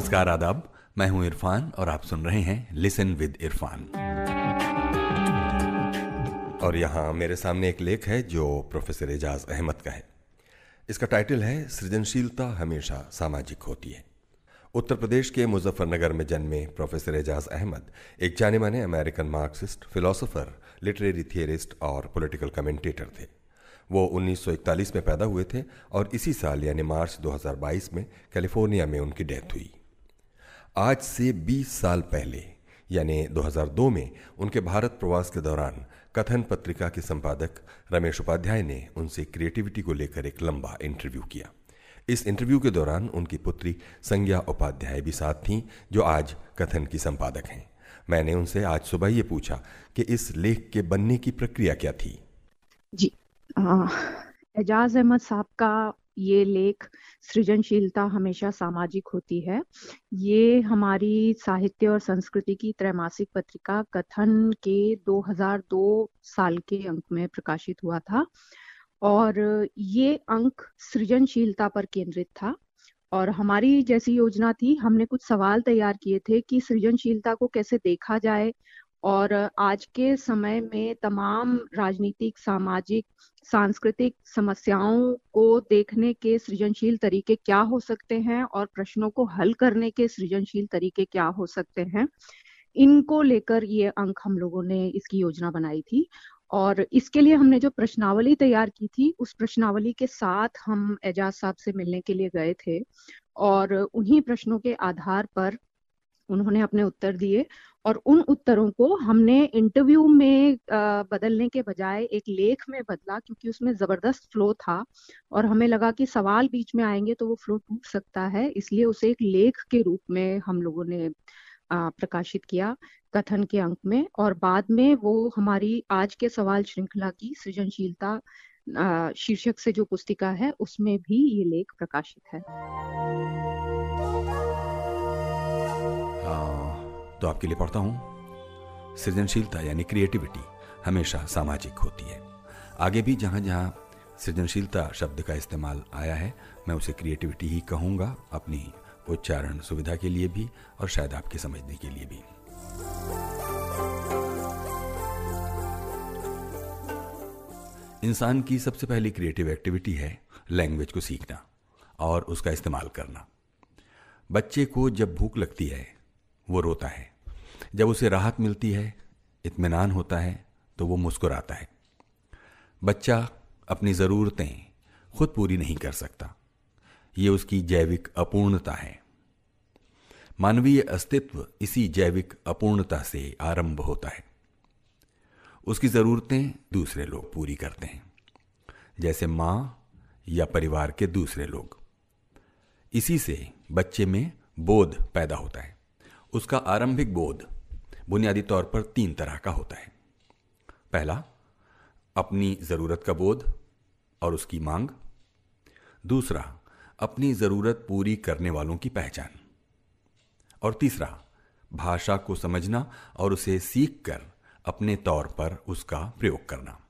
नमस्कार, आदाब। मैं हूँ इरफान और आप सुन रहे हैं लिसन विद इरफान। और यहाँ मेरे सामने एक लेख है जो प्रोफेसर एजाज अहमद का है। इसका टाइटल है, सृजनशीलता हमेशा सामाजिक होती है। उत्तर प्रदेश के मुजफ्फरनगर में जन्मे प्रोफेसर एजाज अहमद, एक जाने माने American Marxist philosopher literary theorist और पॉलिटिकल कमेंटेटर थे। वो 1941 में पैदा हुए थे और इसी साल, यानी मार्च 2022 में, कैलिफ़ोर्निया में उनकी डेथ हुई। आज से 20 साल पहले, यानी 2002 में, उनके भारत प्रवास के दौरान कथन पत्रिका के संपादक रमेश उपाध्याय ने उनसे क्रिएटिविटी को लेकर एक लंबा इंटरव्यू किया। इस इंटरव्यू के दौरान उनकी पुत्री संज्ञा उपाध्याय भी साथ थीं, जो आज कथन की संपादक हैं। मैंने उनसे आज सुबह ये पूछा कि इस लेख के बनने की प्रक्रिया क्या थी? जी एजाज अहमद साहब का ये लेख सृजनशीलता हमेशा सामाजिक होती है। ये हमारी साहित्य और संस्कृति की त्रैमासिक पत्रिका कथन के 2002 साल के अंक में प्रकाशित हुआ था और ये अंक सृजनशीलता पर केंद्रित था और हमारी जैसी योजना थी, हमने कुछ सवाल तैयार किए थे कि सृजनशीलता को कैसे देखा जाए और आज के समय में तमाम राजनीतिक, सामाजिक, सांस्कृतिक समस्याओं को देखने के सृजनशील तरीके क्या हो सकते हैं और प्रश्नों को हल करने के सृजनशील तरीके क्या हो सकते हैं, इनको लेकर ये अंक हम लोगों ने इसकी योजना बनाई थी। और इसके लिए हमने जो प्रश्नावली तैयार की थी, उस प्रश्नावली के साथ हम एजाज साहब से मिलने के लिए गए थे और उन्हीं प्रश्नों के आधार पर उन्होंने अपने उत्तर दिए और उन उत्तरों को हमने इंटरव्यू में बदलने के बजाय एक लेख में बदला क्योंकि उसमें ज़बरदस्त फ्लो था और हमें लगा कि सवाल बीच में आएँगे तो वो फ्लो टूट सकता है, इसलिए उसे एक लेख के रूप में हम लोगों ने प्रकाशित किया कथन के अंक में और बाद में वो हमारी आज के सवाल श्रृंखला की सृजनशीलता शीर्षक से जो पुस्तिका है उसमें भी ये लेख प्रकाशित है। तो आपके लिए पढ़ता हूँ। सृजनशीलता यानी क्रिएटिविटी हमेशा सामाजिक होती है। आगे भी जहाँ जहाँ सृजनशीलता शब्द का इस्तेमाल आया है, मैं उसे क्रिएटिविटी ही कहूँगा, अपनी उच्चारण सुविधा के लिए भी और शायद आपके समझने के लिए भी। इंसान की सबसे पहली क्रिएटिव एक्टिविटी है लैंग्वेज को सीखना और उसका इस्तेमाल करना। बच्चे को जब भूख लगती है वो रोता है। जब उसे राहत मिलती है, इत्मीनान होता है तो वो मुस्कुराता है। बच्चा अपनी ज़रूरतें खुद पूरी नहीं कर सकता। ये उसकी जैविक अपूर्णता है। मानवीय अस्तित्व इसी जैविक अपूर्णता से आरंभ होता है। उसकी ज़रूरतें दूसरे लोग पूरी करते हैं, जैसे माँ या परिवार के दूसरे लोग। इसी से बच्चे में बोध पैदा होता है। उसका आरंभिक बोध बुनियादी तौर पर तीन तरह का होता है। पहला, अपनी ज़रूरत का बोध और उसकी मांग। दूसरा, अपनी ज़रूरत पूरी करने वालों की पहचान। और तीसरा, भाषा को समझना और उसे सीख कर अपने तौर पर उसका प्रयोग करना।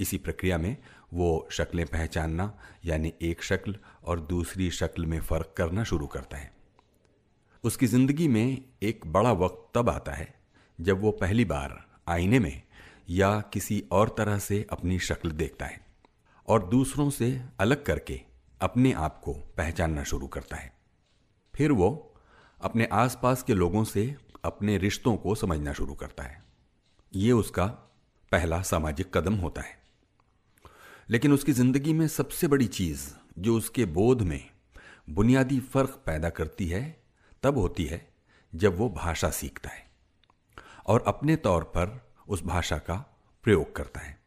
इसी प्रक्रिया में वो शक्लें पहचानना, यानी एक शक्ल और दूसरी शक्ल में फ़र्क करना शुरू करता है। उसकी ज़िंदगी में एक बड़ा वक्त तब आता है, जब वो पहली बार आईने में या किसी और तरह से अपनी शक्ल देखता है और दूसरों से अलग करके अपने आप को पहचानना शुरू करता है। फिर वो अपने आसपास के लोगों से अपने रिश्तों को समझना शुरू करता है। ये उसका पहला सामाजिक कदम होता है। लेकिन उसकी ज़िंदगी में सबसे बड़ी चीज़ जो उसके बोध में बुनियादी फ़र्क पैदा करती है तब होती है जब वो भाषा सीखता है और अपने तौर पर उस भाषा का प्रयोग करता है।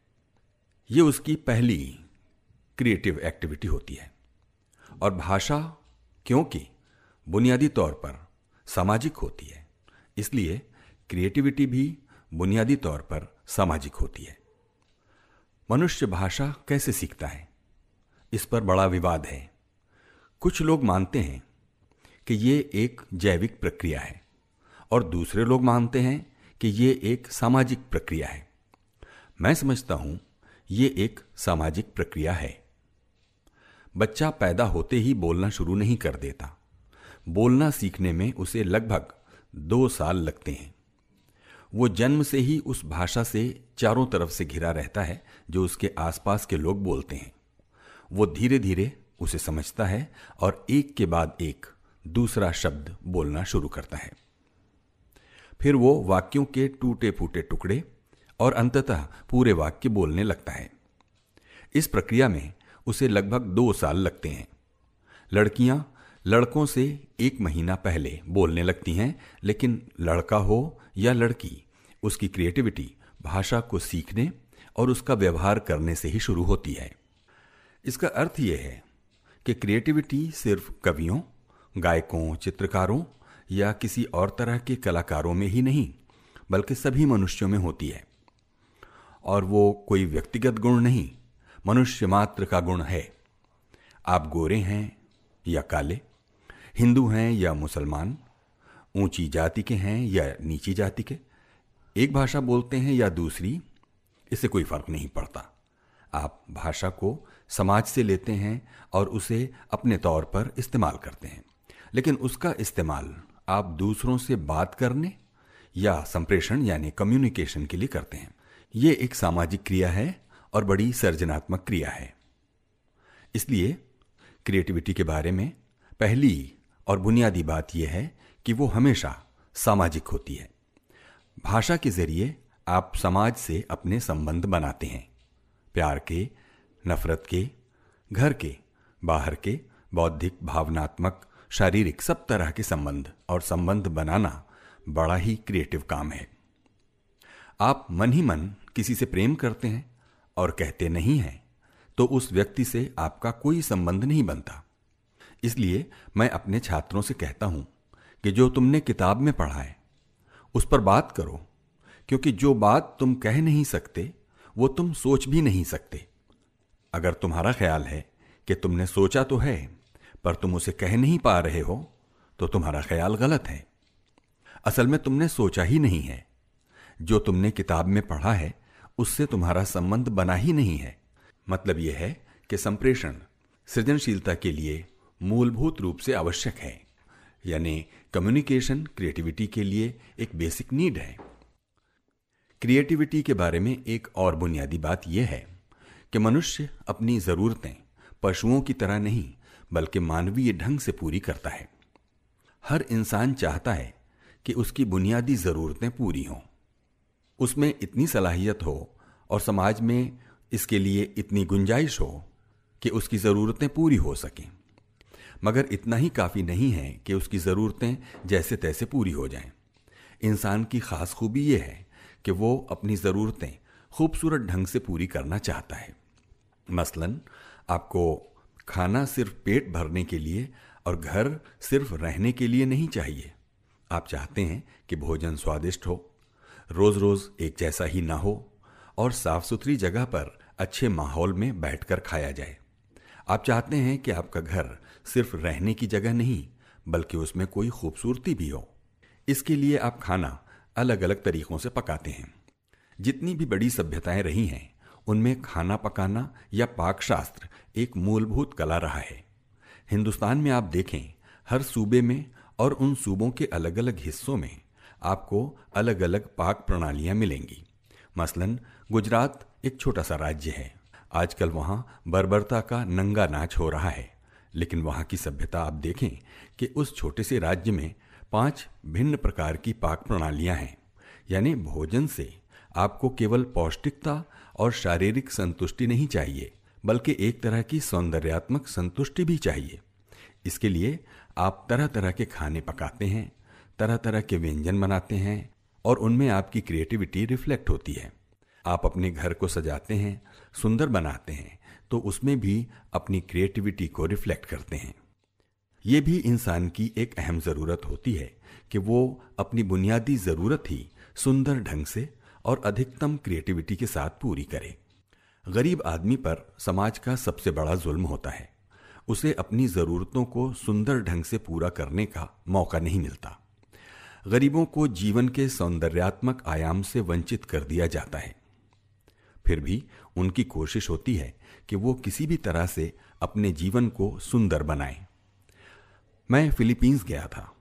ये उसकी पहली क्रिएटिव एक्टिविटी होती है। और भाषा क्योंकि बुनियादी तौर पर सामाजिक होती है, इसलिए क्रिएटिविटी भी बुनियादी तौर पर सामाजिक होती है। मनुष्य भाषा कैसे सीखता है? इस पर बड़ा विवाद है। कुछ लोग मानते हैं कि ये एक जैविक प्रक्रिया है। और दूसरे लोग मानते हैं कि ये एक सामाजिक प्रक्रिया है। मैं समझता हूँ, ये एक सामाजिक प्रक्रिया है। बच्चा पैदा होते ही बोलना शुरू नहीं कर देता। बोलना सीखने में उसे लगभग दो साल लगते हैं। वो जन्म से ही उस भाषा से चारों तरफ़ से घिरा रहता है, जो उसके आसपास के लोग बोलते हैं। वो धीरे धीरे उसे समझता है और एक के बाद एक दूसरा शब्द बोलना शुरू करता है। फिर वो वाक्यों के टूटे फूटे टुकड़े और अंततः पूरे वाक्य बोलने लगता है। इस प्रक्रिया में उसे लगभग दो साल लगते हैं। लड़कियाँ लड़कों से एक महीना पहले बोलने लगती हैं, लेकिन लड़का हो या लड़की, उसकी क्रिएटिविटी, भाषा को सीखने और उसका व्यवहार करने से ही शुरू होती है। इसका अर्थ यह है कि क्रिएटिविटी सिर्फ़ कवियों गायकों, चित्रकारों या किसी और तरह के कलाकारों में ही नहीं, बल्कि सभी मनुष्यों में होती है। और वो कोई व्यक्तिगत गुण नहीं, मनुष्य मात्र का गुण है। आप गोरे हैं या काले, हिंदू हैं या मुसलमान, ऊँची जाति के हैं या नीची जाति के, एक भाषा बोलते हैं या दूसरी, इससे कोई फ़र्क नहीं पड़ता। आप भाषा को समाज से लेते हैं और उसे अपने तौर पर इस्तेमाल करते हैं। लेकिन उसका इस्तेमाल आप दूसरों से बात करने या संप्रेषण यानी कम्युनिकेशन के लिए करते हैं। ये एक सामाजिक क्रिया है और बड़ी सर्जनात्मक क्रिया है। इसलिए क्रिएटिविटी के बारे में पहली और बुनियादी बात यह है कि वो हमेशा सामाजिक होती है। भाषा के ज़रिए आप समाज से अपने संबंध बनाते हैं। प्यार के, नफरत के, घर के, बाहर के बौद्धिक, भावनात्मक शारीरिक सब तरह के संबंध और संबंध बनाना बड़ा ही क्रिएटिव काम है। आप मन ही मन किसी से प्रेम करते हैं और कहते नहीं हैं तो उस व्यक्ति से आपका कोई संबंध नहीं बनता। इसलिए मैं अपने छात्रों से कहता हूँ कि जो तुमने किताब में पढ़ा है, उस पर बात करो, क्योंकि जो बात तुम कह नहीं सकते, वो तुम सोच भी नहीं सकते। अगर तुम्हारा ख्याल है कि तुमने सोचा तो है पर तुम उसे कह नहीं पा रहे हो तो तुम्हारा ख्याल गलत है। असल में तुमने सोचा ही नहीं है। जो तुमने किताब में पढ़ा है, उससे तुम्हारा संबंध बना ही नहीं है। मतलब यह है कि संप्रेषण सृजनशीलता के लिए मूलभूत रूप से आवश्यक है। यानी कम्युनिकेशन क्रिएटिविटी के लिए एक बेसिक नीड है। क्रिएटिविटी के बारे में एक और बुनियादी बात यह है कि मनुष्य अपनी जरूरतें पशुओं की तरह नहीं बल्कि मानवीय ढंग से पूरी करता है। हर इंसान चाहता है कि उसकी बुनियादी जरूरतें पूरी हों। उसमें इतनी सलाहियत हो और समाज में इसके लिए इतनी गुंजाइश हो कि उसकी ज़रूरतें पूरी हो सकें। मगर इतना ही काफ़ी नहीं है कि उसकी ज़रूरतें जैसे तैसे पूरी हो जाएँ। इंसान की ख़ास खूबी यह है कि वो अपनी ज़रूरतें खूबसूरत ढंग से पूरी करना चाहता है। मसलन, आपको खाना सिर्फ़ पेट भरने के लिए और घर सिर्फ़ रहने के लिए नहीं चाहिए। आप चाहते हैं कि भोजन स्वादिष्ट हो रोज रोज एक जैसा ही ना हो और साफ़ सुथरी जगह पर अच्छे माहौल में बैठकर खाया जाए। आप चाहते हैं कि आपका घर सिर्फ़ रहने की जगह नहीं, बल्कि उसमें कोई खूबसूरती भी हो। इसके लिए आप खाना अलग अलग तरीकों से पकाते हैं। जितनी भी बड़ी सभ्यताएँ रही हैं उनमें खाना पकाना या पाक शास्त्र एक मूलभूत कला रहा है। हिंदुस्तान में आप देखें, हर सूबे में और उन सूबों के अलग अलग हिस्सों में आपको अलग अलग पाक प्रणालियाँ मिलेंगी। मसलन, गुजरात एक छोटा सा राज्य है। आजकल वहाँ बर्बरता का नंगा नाच हो रहा है। लेकिन वहाँ की सभ्यता आप देखें कि उस छोटे से राज्य में पाँच भिन्न प्रकार की पाक प्रणालियाँ हैं। यानी भोजन से आपको केवल पौष्टिकता और शारीरिक संतुष्टि नहीं चाहिए, बल्कि एक तरह की सौंदर्यात्मक संतुष्टि भी चाहिए। इसके लिए आप तरह तरह के खाने पकाते हैं तरह तरह के व्यंजन बनाते हैं और उनमें आपकी क्रिएटिविटी रिफ्लेक्ट होती है। आप अपने घर को सजाते हैं, सुंदर बनाते हैं तो उसमें भी अपनी क्रिएटिविटी को रिफ्लेक्ट करते हैं। ये भी इंसान की एक अहम ज़रूरत होती है कि वो अपनी बुनियादी ज़रूरत ही सुंदर ढंग से और अधिकतम क्रिएटिविटी के साथ पूरी करे। गरीब आदमी पर समाज का सबसे बड़ा जुल्म होता है। उसे अपनी ज़रूरतों को सुंदर ढंग से पूरा करने का मौका नहीं मिलता। गरीबों को जीवन के सौंदर्यात्मक आयाम से वंचित कर दिया जाता है। फिर भी उनकी कोशिश होती है कि वो किसी भी तरह से अपने जीवन को सुंदर बनाएँ। मैं फिलीपींस गया था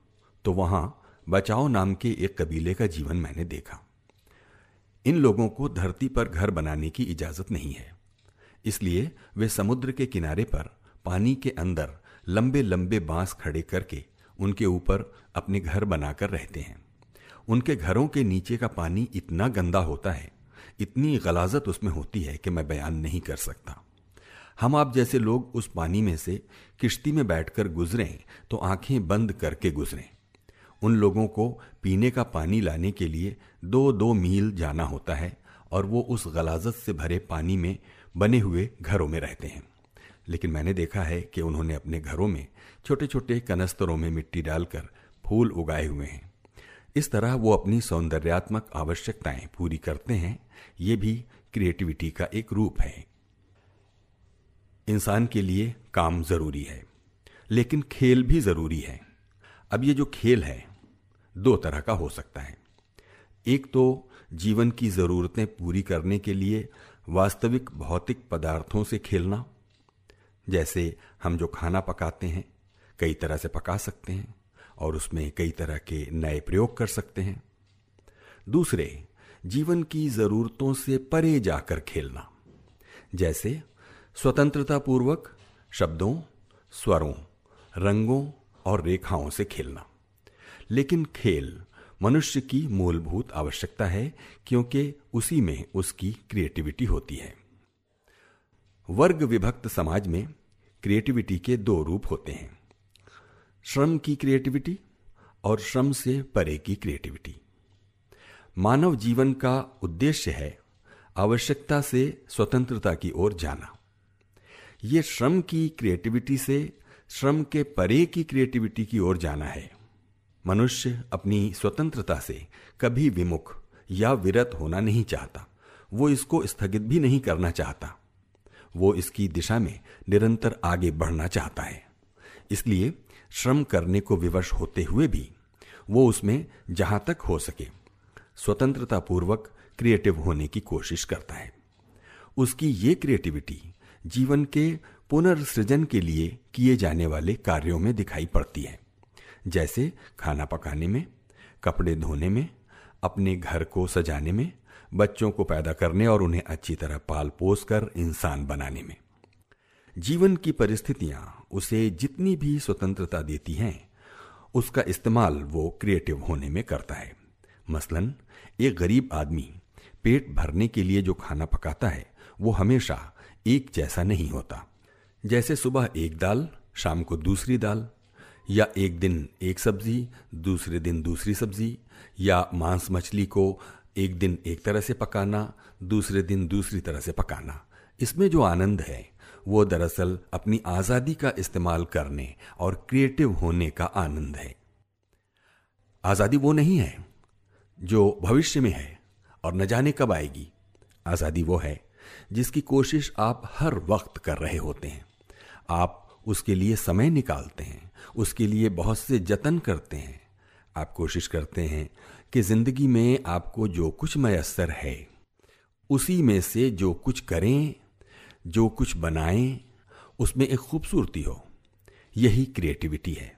तो वहाँ बचाओ नाम के एक कबीले का जीवन मैंने देखा। इन लोगों को धरती पर घर बनाने की इजाज़त नहीं है। इसलिए वे समुद्र के किनारे पर, पानी के अंदर लंबे लंबे बाँस खड़े करके उनके ऊपर अपने घर बनाकर रहते हैं। उनके घरों के नीचे का पानी इतना गंदा होता है, इतनी गलाजत उसमें होती है कि मैं बयान नहीं कर सकता। हम आप जैसे लोग उस पानी में से किश्ती में बैठकर गुजरें तो आँखें बंद करके गुजरें। उन लोगों को पीने का पानी लाने के लिए दो दो मील जाना होता है और वो उस गलाजत से भरे पानी में बने हुए घरों में रहते हैं। लेकिन मैंने देखा है कि उन्होंने अपने घरों में छोटे छोटे कनस्तरों में मिट्टी डालकर फूल उगाए हुए हैं। इस तरह वो अपनी सौंदर्यात्मक आवश्यकताएँ पूरी करते हैं, ये भी क्रिएटिविटी का एक रूप है। इंसान के लिए काम ज़रूरी है, लेकिन खेल भी ज़रूरी है। अब ये जो खेल है, दो तरह का हो सकता है। एक तो जीवन की जरूरतें पूरी करने के लिए वास्तविक भौतिक पदार्थों से खेलना, जैसे हम जो खाना पकाते हैं, कई तरह से पका सकते हैं और उसमें कई तरह के नए प्रयोग कर सकते हैं। दूसरे, जीवन की जरूरतों से परे जाकर खेलना, जैसे स्वतंत्रता पूर्वक शब्दों, स्वरों, रंगों और रेखाओं से खेलना। लेकिन खेल मनुष्य की मूलभूत आवश्यकता है, क्योंकि उसी में उसकी क्रिएटिविटी होती है। वर्ग विभक्त समाज में क्रिएटिविटी के दो रूप होते हैं। श्रम की क्रिएटिविटी और श्रम से परे की क्रिएटिविटी। मानव जीवन का उद्देश्य है आवश्यकता से स्वतंत्रता की ओर जाना। यह श्रम की क्रिएटिविटी से श्रम के परे की क्रिएटिविटी की ओर जाना है। मनुष्य अपनी स्वतंत्रता से कभी विमुख या विरत होना नहीं चाहता। वो इसको स्थगित भी नहीं करना चाहता। वो इसकी दिशा में निरंतर आगे बढ़ना चाहता है। इसलिए श्रम करने को विवश होते हुए भी वो उसमें जहाँ तक हो सके स्वतंत्रता पूर्वक क्रिएटिव होने की कोशिश करता है। उसकी ये क्रिएटिविटी जीवन के पुनर्सृजन के लिए किए जाने वाले कार्यों में दिखाई पड़ती है। जैसे खाना पकाने में, कपड़े धोने में, अपने घर को सजाने में, बच्चों को पैदा करने और उन्हें अच्छी तरह पाल पोस कर इंसान बनाने में। जीवन की परिस्थितियाँ उसे जितनी भी स्वतंत्रता देती हैं, उसका इस्तेमाल वो क्रिएटिव होने में करता है। मसलन, एक गरीब आदमी पेट भरने के लिए जो खाना पकाता है, वो हमेशा एक जैसा नहीं होता। जैसे सुबह एक दाल, शाम को दूसरी दाल या एक दिन एक सब्ज़ी, दूसरे दिन दूसरी सब्ज़ी, या मांस मछली को एक दिन एक तरह से पकाना, दूसरे दिन दूसरी तरह से पकाना। इसमें जो आनंद है, वो दरअसल अपनी आज़ादी का इस्तेमाल करने और क्रिएटिव होने का आनंद है। आज़ादी वो नहीं है जो भविष्य में है और न जाने कब आएगी। आज़ादी वो है जिसकी कोशिश आप हर वक्त कर रहे होते हैं। आप उसके लिए समय निकालते हैं, उसके लिए बहुत से जतन करते हैं। आप कोशिश करते हैं कि ज़िंदगी में आपको जो कुछ मयसर है, उसी में से जो कुछ करें, जो कुछ बनाएँ, उसमें एक खूबसूरती हो। यही क्रिएटिविटी है।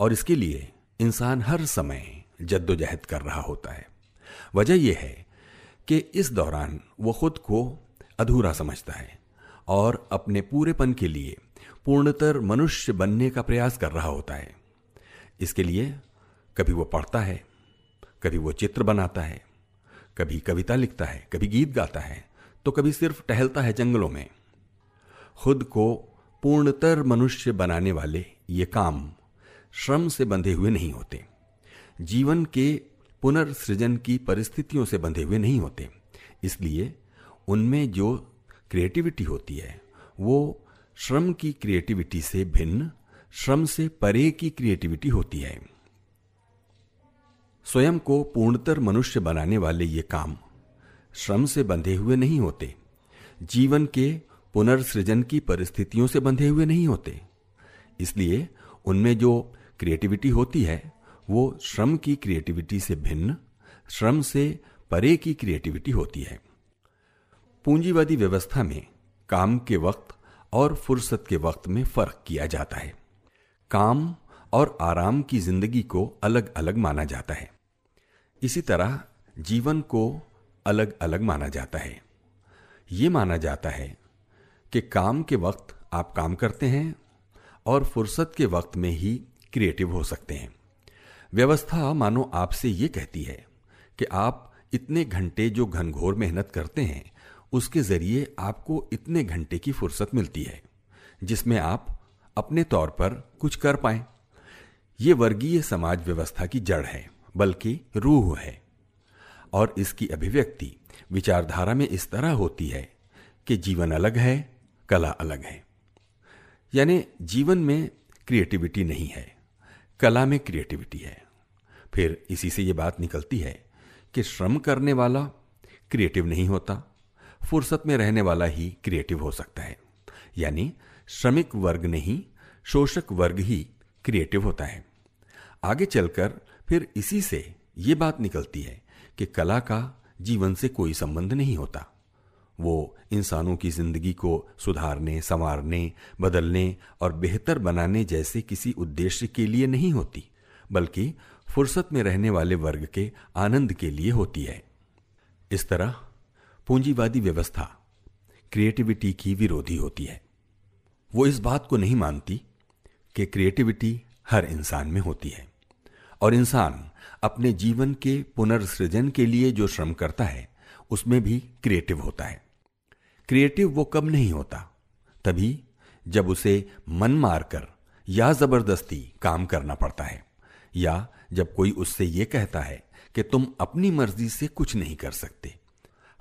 और इसके लिए इंसान हर समय जद्दोजहद कर रहा होता है। वजह यह है कि इस दौरान वो खुद को अधूरा समझता है और अपने पूरेपन के लिए पूर्णतर मनुष्य बनने का प्रयास कर रहा होता है। इसके लिए कभी वो पढ़ता है, कभी वो चित्र बनाता है, कभी कविता लिखता है, कभी गीत गाता है तो कभी सिर्फ़ टहलता है जंगलों में। खुद को पूर्णतर मनुष्य बनाने वाले ये काम श्रम से बंधे हुए नहीं होते। जीवन के पुनर्सृजन की परिस्थितियों से बंधे हुए नहीं होते। इसलिए उनमें जो क्रिएटिविटी होती है, वो श्रम की क्रिएटिविटी से भिन्न, श्रम से परे की क्रिएटिविटी होती है। स्वयं को पूर्णतर मनुष्य बनाने वाले ये काम श्रम से बंधे हुए नहीं होते। जीवन के पुनर्सृजन की परिस्थितियों से बंधे हुए नहीं होते। इसलिए उनमें जो क्रिएटिविटी होती है, वो श्रम की क्रिएटिविटी से भिन्न, श्रम से परे की क्रिएटिविटी होती है। पूंजीवादी व्यवस्था में काम के वक्त और फुर्सत के वक्त में फ़र्क किया जाता है। काम और आराम की ज़िंदगी को अलग अलग माना जाता है। इसी तरह जीवन को अलग अलग माना जाता है। ये माना जाता है कि काम के वक्त आप काम करते हैं और फुर्सत के वक्त में ही क्रिएटिव हो सकते हैं। व्यवस्था मानो आपसे ये कहती है कि आप इतने घंटे जो घनघोर मेहनत करते हैं उसके ज़रिए आपको इतने घंटे की फुर्सत मिलती है, जिसमें आप अपने तौर पर कुछ कर पाए। ये वर्गीय समाज व्यवस्था की जड़ है, बल्कि रूह है। और इसकी अभिव्यक्ति विचारधारा में इस तरह होती है कि जीवन अलग है, कला अलग है। यानी जीवन में क्रिएटिविटी नहीं है, कला में क्रिएटिविटी है। फिर इसी से यह बात निकलती है कि श्रम करने वाला क्रिएटिव नहीं होता फुर्सत में रहने वाला ही क्रिएटिव हो सकता है। यानी श्रमिक वर्ग नहीं, शोषक वर्ग ही क्रिएटिव होता है। आगे चलकर फिर इसी से ये बात निकलती है कि कला का जीवन से कोई संबंध नहीं होता। वो इंसानों की ज़िंदगी को सुधारने, संवारने, बदलने और बेहतर बनाने जैसे किसी उद्देश्य के लिए नहीं होती, बल्कि फुर्सत में रहने वाले वर्ग के आनंद के लिए होती है। इस तरह पूंजीवादी व्यवस्था क्रिएटिविटी की विरोधी होती है। वो इस बात को नहीं मानती कि क्रिएटिविटी हर इंसान में होती है। और इंसान अपने जीवन के पुनर्सृजन के लिए जो श्रम करता है, उसमें भी क्रिएटिव होता है। क्रिएटिव वो कब नहीं होता। तभी जब उसे मन मारकर या ज़बरदस्ती काम करना पड़ता है, या जब कोई उससे यह कहता है कि तुम अपनी मर्ज़ी से कुछ नहीं कर सकते।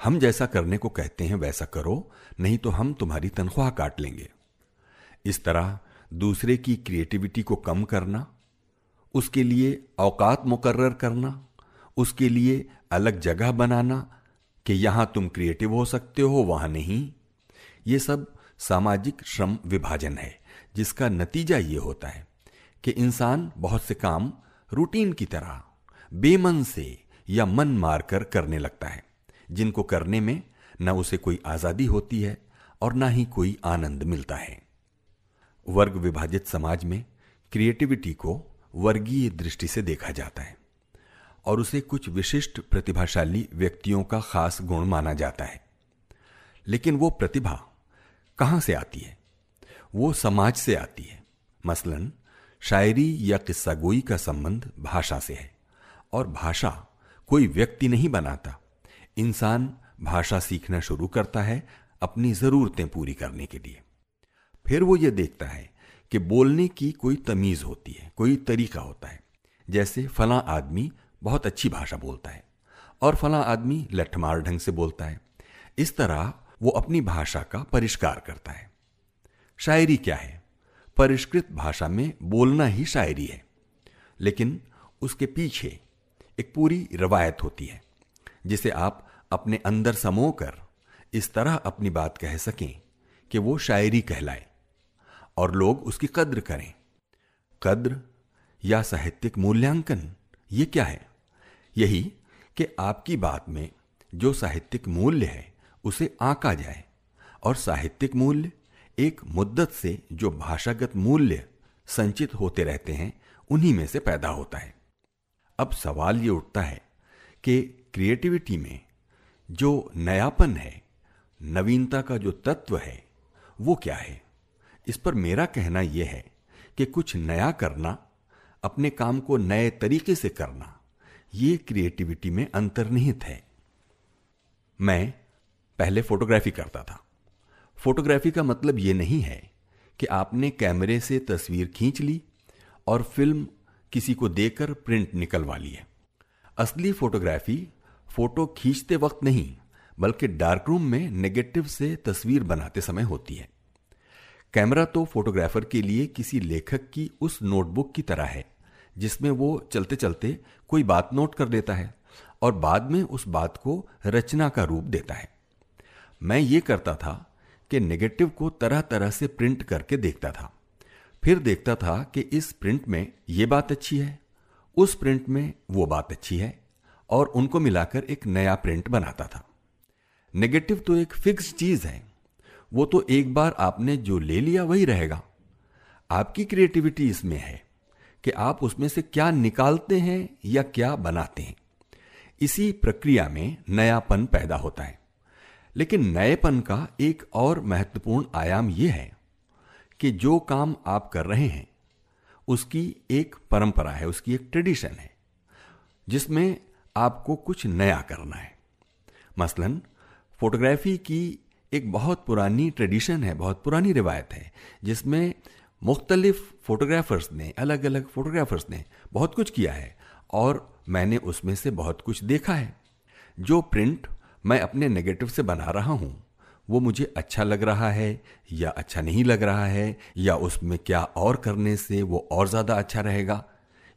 हम जैसा करने को कहते हैं वैसा करो, नहीं तो हम तुम्हारी तनख्वाह काट लेंगे। इस तरह दूसरे की क्रिएटिविटी को कम करना, उसके लिए औकात मुकर्र करना, उसके लिए अलग जगह बनाना कि यहाँ तुम क्रिएटिव हो सकते हो, वहाँ नहीं, ये सब सामाजिक श्रम विभाजन है, जिसका नतीजा ये होता है कि इंसान बहुत से काम रूटीन की तरह बेमन से या मन मारकर करने लगता है। जिनको करने में न उसे कोई आज़ादी होती है और ना ही कोई आनंद मिलता है। वर्ग विभाजित समाज में क्रिएटिविटी को वर्गीय दृष्टि से देखा जाता है और उसे कुछ विशिष्ट प्रतिभाशाली व्यक्तियों का खास गुण माना जाता है। लेकिन वो प्रतिभा कहाँ से आती है? वो समाज से आती है। मसलन, शायरी या किस्सागोई का संबंध भाषा से है और भाषा कोई व्यक्ति नहीं बनाता। इंसान भाषा सीखना शुरू करता है अपनी जरूरतें पूरी करने के लिए। फिर वो ये देखता है कि बोलने की कोई तमीज होती है, कोई तरीका होता है। जैसे फला आदमी बहुत अच्छी भाषा बोलता है और फला आदमी लठमार ढंग से बोलता है। इस तरह वो अपनी भाषा का परिष्कार करता है। शायरी क्या है? परिष्कृत भाषा में बोलना ही शायरी है। लेकिन उसके पीछे एक पूरी रवायत होती है, जिसे आप अपने अंदर समो कर इस तरह अपनी बात कह सकें कि वो शायरी कहलाए और लोग उसकी कद्र करें। कद्र या साहित्यिक मूल्यांकन, ये क्या है? यही कि आपकी बात में जो साहित्यिक मूल्य है, उसे आंका जाए और साहित्यिक मूल्य एक मुद्दत से जो भाषागत मूल्य संचित होते रहते हैं, उन्हीं में से पैदा होता है। अब सवाल ये उठता है कि क्रिएटिविटी में जो नयापन है, नवीनता का जो तत्व है, वो क्या है? इस पर मेरा कहना यह है कि कुछ नया करना, अपने काम को नए तरीके से करना यह क्रिएटिविटी में अंतर्निहित है। मैं पहले फोटोग्राफी करता था। फोटोग्राफी का मतलब यह नहीं है कि आपने कैमरे से तस्वीर खींच ली और फ़िल्म किसी को देकर प्रिंट निकलवा ली है। असली फोटोग्राफी फ़ोटो खींचते वक्त नहीं, बल्कि डार्क रूम में नेगेटिव से तस्वीर बनाते समय होती है। कैमरा तो फोटोग्राफर के लिए किसी लेखक की उस नोटबुक की तरह है, जिसमें वो चलते चलते कोई बात नोट कर लेता है और बाद में उस बात को रचना का रूप देता है। मैं ये करता था कि नेगेटिव को तरह तरह से प्रिंट करके देखता था। फिर देखता था कि इस प्रिंट में ये बात अच्छी है, उस प्रिंट में वो बात अच्छी है। और उनको मिलाकर एक नया प्रिंट बनाता था। नेगेटिव तो एक फिक्स चीज़ है। वो तो एक बार आपने जो ले लिया वही रहेगा। आपकी क्रिएटिविटी इसमें है कि आप उसमें से क्या निकालते हैं या क्या बनाते हैं। इसी प्रक्रिया में नयापन पैदा होता है। लेकिन नएपन का एक और महत्वपूर्ण आयाम यह है कि जो काम आप कर रहे हैं, उसकी एक परंपरा है, उसकी एक ट्रेडिशन है, जिसमें आपको कुछ नया करना है। मसलन, फोटोग्राफी की एक बहुत पुरानी ट्रेडिशन है, बहुत पुरानी रिवायत है, जिसमें मुख्तलिफ़ फोटोग्राफर्स ने अलग अलग फोटोग्राफर्स ने बहुत कुछ किया है और मैंने उसमें से बहुत कुछ देखा है। जो प्रिंट मैं अपने नेगेटिव से बना रहा हूँ, वो मुझे अच्छा लग रहा है या अच्छा नहीं लग रहा है या उसमें क्या और करने से वो और ज़्यादा अच्छा रहेगा?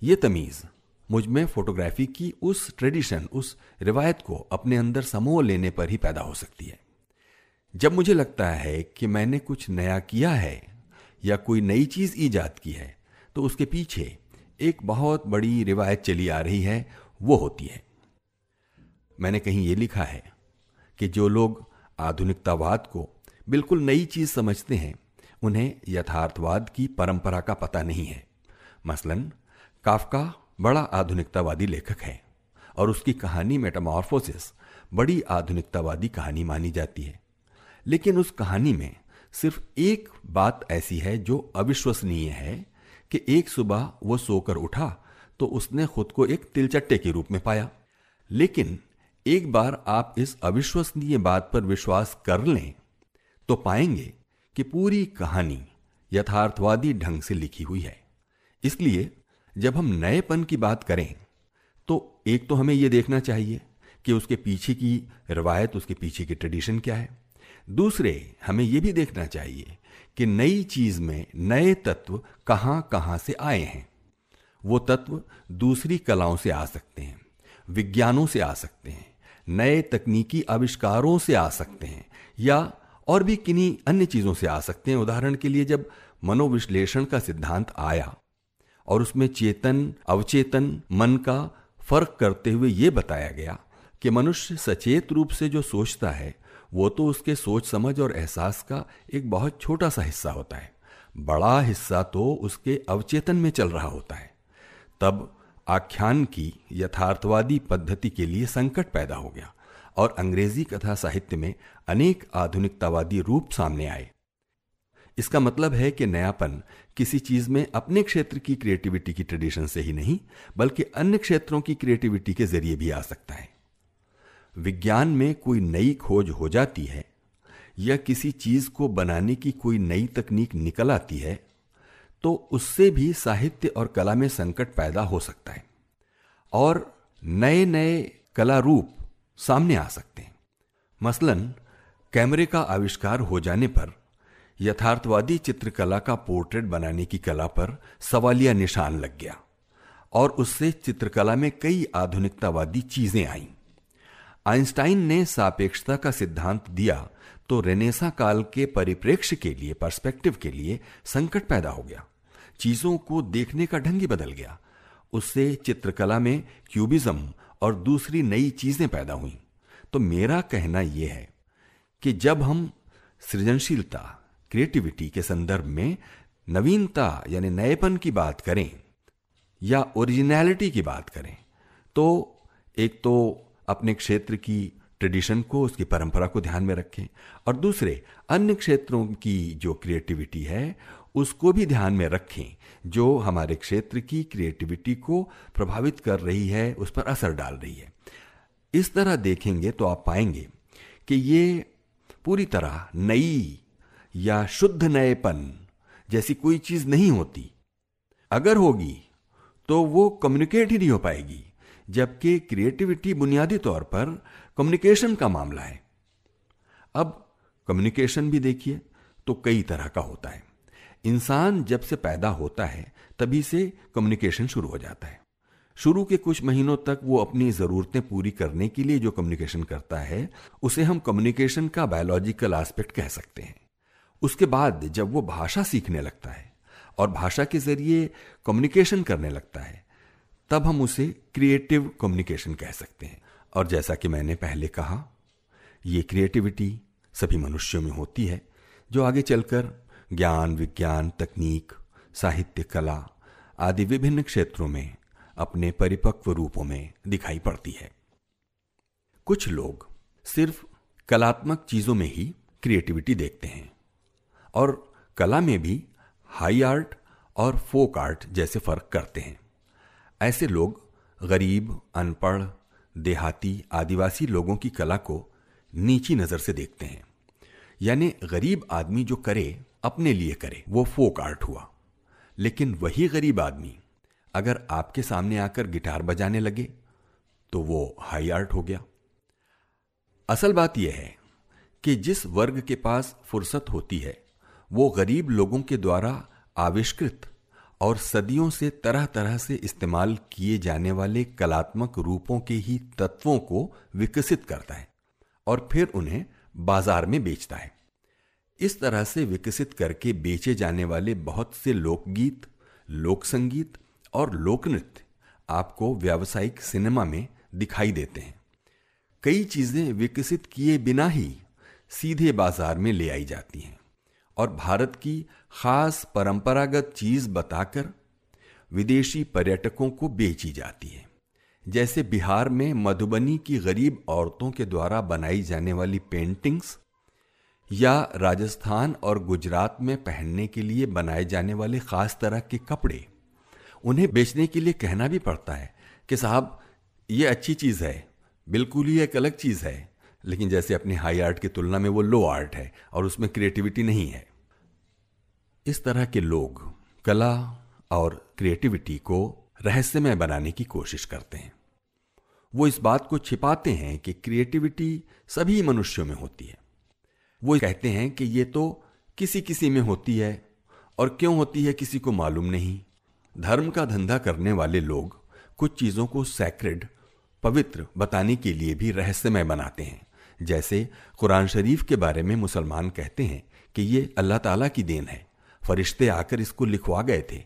ये तमीज़। मुझमें फोटोग्राफी की उस ट्रेडिशन उस रिवायत को अपने अंदर समूह लेने पर ही पैदा हो सकती है। जब मुझे लगता है कि मैंने कुछ नया किया है या कोई नई चीज़ ईजाद की है तो उसके पीछे एक बहुत बड़ी रिवायत चली आ रही है, वो होती है। मैंने कहीं ये लिखा है कि जो लोग आधुनिकतावाद को बिल्कुल नई चीज़ समझते हैं, उन्हें यथार्थवाद की परंपरा का पता नहीं है। मसलन, काफका बड़ा आधुनिकतावादी लेखक है और उसकी कहानी मेटामॉर्फोसिस बड़ी आधुनिकतावादी कहानी मानी जाती है। लेकिन उस कहानी में सिर्फ़ एक बात ऐसी है जो अविश्वसनीय है कि एक सुबह वो सोकर उठा तो उसने खुद को एक तिलचट्टे के रूप में पाया। लेकिन एक बार आप इस अविश्वसनीय बात पर विश्वास कर लें तो पाएँगे कि पूरी कहानी यथार्थवादी ढंग से लिखी हुई है। इसलिए जब हम नएपन की बात करें तो एक तो हमें यह देखना चाहिए कि उसके पीछे की रवायत, उसके पीछे की ट्रेडिशन क्या है। दूसरे, हमें यह भी देखना चाहिए कि नई चीज़ में नए तत्व कहाँ कहाँ से आए हैं। वो तत्व दूसरी कलाओं से आ सकते हैं, विज्ञानों से आ सकते हैं, नए तकनीकी आविष्कारों से आ सकते हैं, या और भी किन्हीं अन्य चीज़ों से आ सकते हैं। उदाहरण के लिए जब मनोविश्लेषण का सिद्धांत आया और उसमें चेतन, अवचेतन, मन का फ़र्क करते हुए यह बताया गया कि मनुष्य सचेत रूप से जो सोचता है, वो तो उसके सोच समझ और एहसास का एक बहुत छोटा सा हिस्सा होता है। बड़ा हिस्सा तो उसके अवचेतन में चल रहा होता है। तब आख्यान की यथार्थवादी पद्धति के लिए संकट पैदा हो गया और अंग्रेज़ी कथा साहित्य में अनेक आधुनिकतावादी रूप सामने आए। इसका मतलब है कि नयापन किसी चीज़ में अपने क्षेत्र की क्रिएटिविटी की ट्रेडिशन से ही नहीं, बल्कि अन्य क्षेत्रों की क्रिएटिविटी के ज़रिए भी आ सकता है। विज्ञान में कोई नई खोज हो जाती है, या किसी चीज़ को बनाने की कोई नई तकनीक निकल आती है तो उससे भी साहित्य और कला में संकट पैदा हो सकता है, और नए नए कला रूप सामने आ सकते हैं। मसलन, कैमरे का आविष्कार हो जाने पर यथार्थवादी चित्रकला का पोर्ट्रेट बनाने की कला पर सवालिया निशान लग गया और उससे चित्रकला में कई आधुनिकतावादी चीज़ें आईं। आइंस्टाइन ने सापेक्षता का सिद्धांत दिया तो रेनेसा काल के परिप्रेक्ष्य के लिए, पर्सपेक्टिव के लिए संकट पैदा हो गया। चीज़ों को देखने का ढंग ही बदल गया। उससे चित्रकला में क्यूबिज्म और दूसरी नई चीज़ें पैदा हुई। तो मेरा कहना यह है कि जब हम सृजनशीलता क्रिएटिविटी के संदर्भ में नवीनता यानी नएपन की बात करें या ओरिजिनलिटी की बात करें तो एक तो अपने क्षेत्र की ट्रेडिशन को, उसकी परंपरा को ध्यान में रखें और दूसरे अन्य क्षेत्रों की जो क्रिएटिविटी है, उसको भी ध्यान में रखें जो हमारे क्षेत्र की क्रिएटिविटी को प्रभावित कर रही है, उस पर असर डाल रही है। इस तरह देखेंगे तो आप पाएँगे कि ये पूरी तरह नई या शुद्ध नएपन जैसी कोई चीज़ नहीं होती। अगर होगी तो वो कम्युनिकेट ही नहीं हो पाएगी, जबकि क्रिएटिविटी बुनियादी तौर पर कम्युनिकेशन का मामला है। अब कम्युनिकेशन भी देखिए तो कई तरह का होता है। इंसान जब से पैदा होता है, तभी से कम्युनिकेशन शुरू हो जाता है। शुरू के कुछ महीनों तक वो अपनी जरूरतें पूरी करने के लिए जो कम्युनिकेशन करता है, उसे हम कम्युनिकेशन का बायोलॉजिकल एस्पेक्ट कह सकते हैं। उसके बाद जब वो भाषा सीखने लगता है और भाषा के ज़रिए कम्युनिकेशन करने लगता है, तब हम उसे क्रिएटिव कम्युनिकेशन कह सकते हैं। और जैसा कि मैंने पहले कहा, ये क्रिएटिविटी सभी मनुष्यों में होती है, जो आगे चलकर ज्ञान, विज्ञान, तकनीक, साहित्य, कला आदि विभिन्न क्षेत्रों में अपने परिपक्व रूपों में दिखाई पड़ती है। कुछ लोग सिर्फ़ कलात्मक चीज़ों में ही क्रिएटिविटी देखते हैं। और कला में भी हाई आर्ट और फोक आर्ट जैसे फ़र्क करते हैं। ऐसे लोग गरीब, अनपढ़, देहाती, आदिवासी लोगों की कला को नीची नज़र से देखते हैं। यानी गरीब आदमी जो करे, अपने लिए करे, वो फोक आर्ट हुआ। लेकिन वही गरीब आदमी अगर आपके सामने आकर गिटार बजाने लगे तो वो हाई आर्ट हो गया। असल बात यह है कि जिस वर्ग के पास फुर्सत होती है वो गरीब लोगों के द्वारा आविष्कृत और सदियों से तरह तरह से इस्तेमाल किए जाने वाले कलात्मक रूपों के ही तत्वों को विकसित करता है और फिर उन्हें बाज़ार में बेचता है। इस तरह से विकसित करके बेचे जाने वाले बहुत से लोकगीत लोक संगीत और लोक नृत्य आपको व्यावसायिक सिनेमा में दिखाई देते हैं। कई चीज़ें विकसित किए बिना ही सीधे बाज़ार में ले आई जाती हैं। और भारत की खास परंपरागत चीज़ बताकर विदेशी पर्यटकों को बेची जाती है। जैसे बिहार में मधुबनी की गरीब औरतों के द्वारा बनाई जाने वाली पेंटिंग्स या राजस्थान और गुजरात में पहनने के लिए बनाए जाने वाले खास तरह के कपड़े। उन्हें बेचने के लिए कहना भी पड़ता है कि साहब, ये अच्छी चीज़ है, बिल्कुल ही एक अलग चीज़ है। लेकिन जैसे अपने हाई आर्ट की तुलना में वो लो आर्ट है और उसमें क्रिएटिविटी नहीं है। इस तरह के लोग कला और क्रिएटिविटी को रहस्यमय बनाने की कोशिश करते हैं। वो इस बात को छिपाते हैं कि क्रिएटिविटी सभी मनुष्यों में होती है। वो कहते हैं कि ये तो किसी किसी में होती है और क्यों होती है किसी को मालूम नहीं। धर्म का धंधा करने वाले लोग कुछ चीज़ों को सैक्रेड पवित्र बताने के लिए भी रहस्यमय बनाते हैं। जैसे कुरान शरीफ के बारे में मुसलमान कहते हैं कि ये अल्लाह ताला की देन है। फरिश्ते आकर इसको लिखवा गए थे।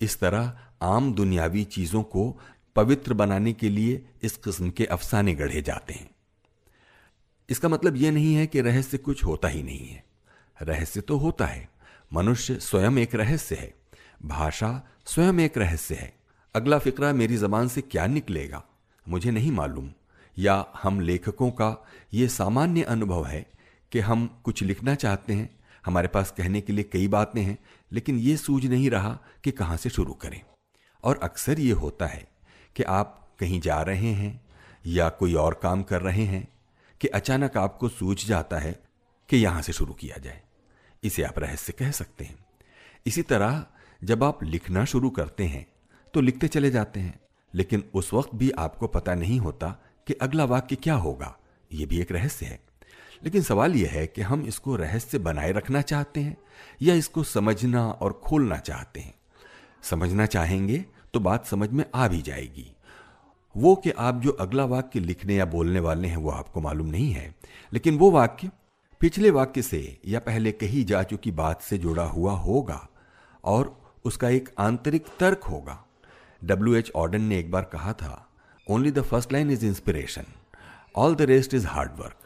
इस तरह आम दुनियावी चीज़ों को पवित्र बनाने के लिए इस किस्म के अफसाने गढ़े जाते हैं। इसका मतलब यह नहीं है कि रहस्य कुछ होता ही नहीं है। रहस्य तो होता है। मनुष्य स्वयं एक रहस्य है। भाषा स्वयं एक रहस्य है। अगला फिक्रा मेरी जबान से क्या निकलेगा? मुझे नहीं मालूम। या हम लेखकों का ये सामान्य अनुभव है कि हम कुछ लिखना चाहते हैं, हमारे पास कहने के लिए कई बातें हैं, लेकिन ये सूझ नहीं रहा कि कहाँ से शुरू करें। और अक्सर ये होता है कि आप कहीं जा रहे हैं या कोई और काम कर रहे हैं कि अचानक आपको सूझ जाता है कि यहाँ से शुरू किया जाए। इसे आप रहस्य कह सकते हैं। इसी तरह जब आप लिखना शुरू करते हैं तो लिखते चले जाते हैं, लेकिन उस वक्त भी आपको पता नहीं होता कि अगला वाक्य क्या होगा? यह भी एक रहस्य है। लेकिन सवाल यह है कि हम इसको रहस्य बनाए रखना चाहते हैं या इसको समझना और खोलना चाहते हैं? समझना चाहेंगे तो बात समझ में आ भी जाएगी। वो कि आप जो अगला वाक्य लिखने या बोलने वाले हैं वो आपको मालूम नहीं है, लेकिन वो वाक्य पिछले वाक्य से या पहले कही जा चुकी बात से जुड़ा हुआ होगा और उसका एक आंतरिक तर्क होगा। डब्ल्यू एच ऑर्डन ने एक बार कहा था only the first line is inspiration all the rest is hard work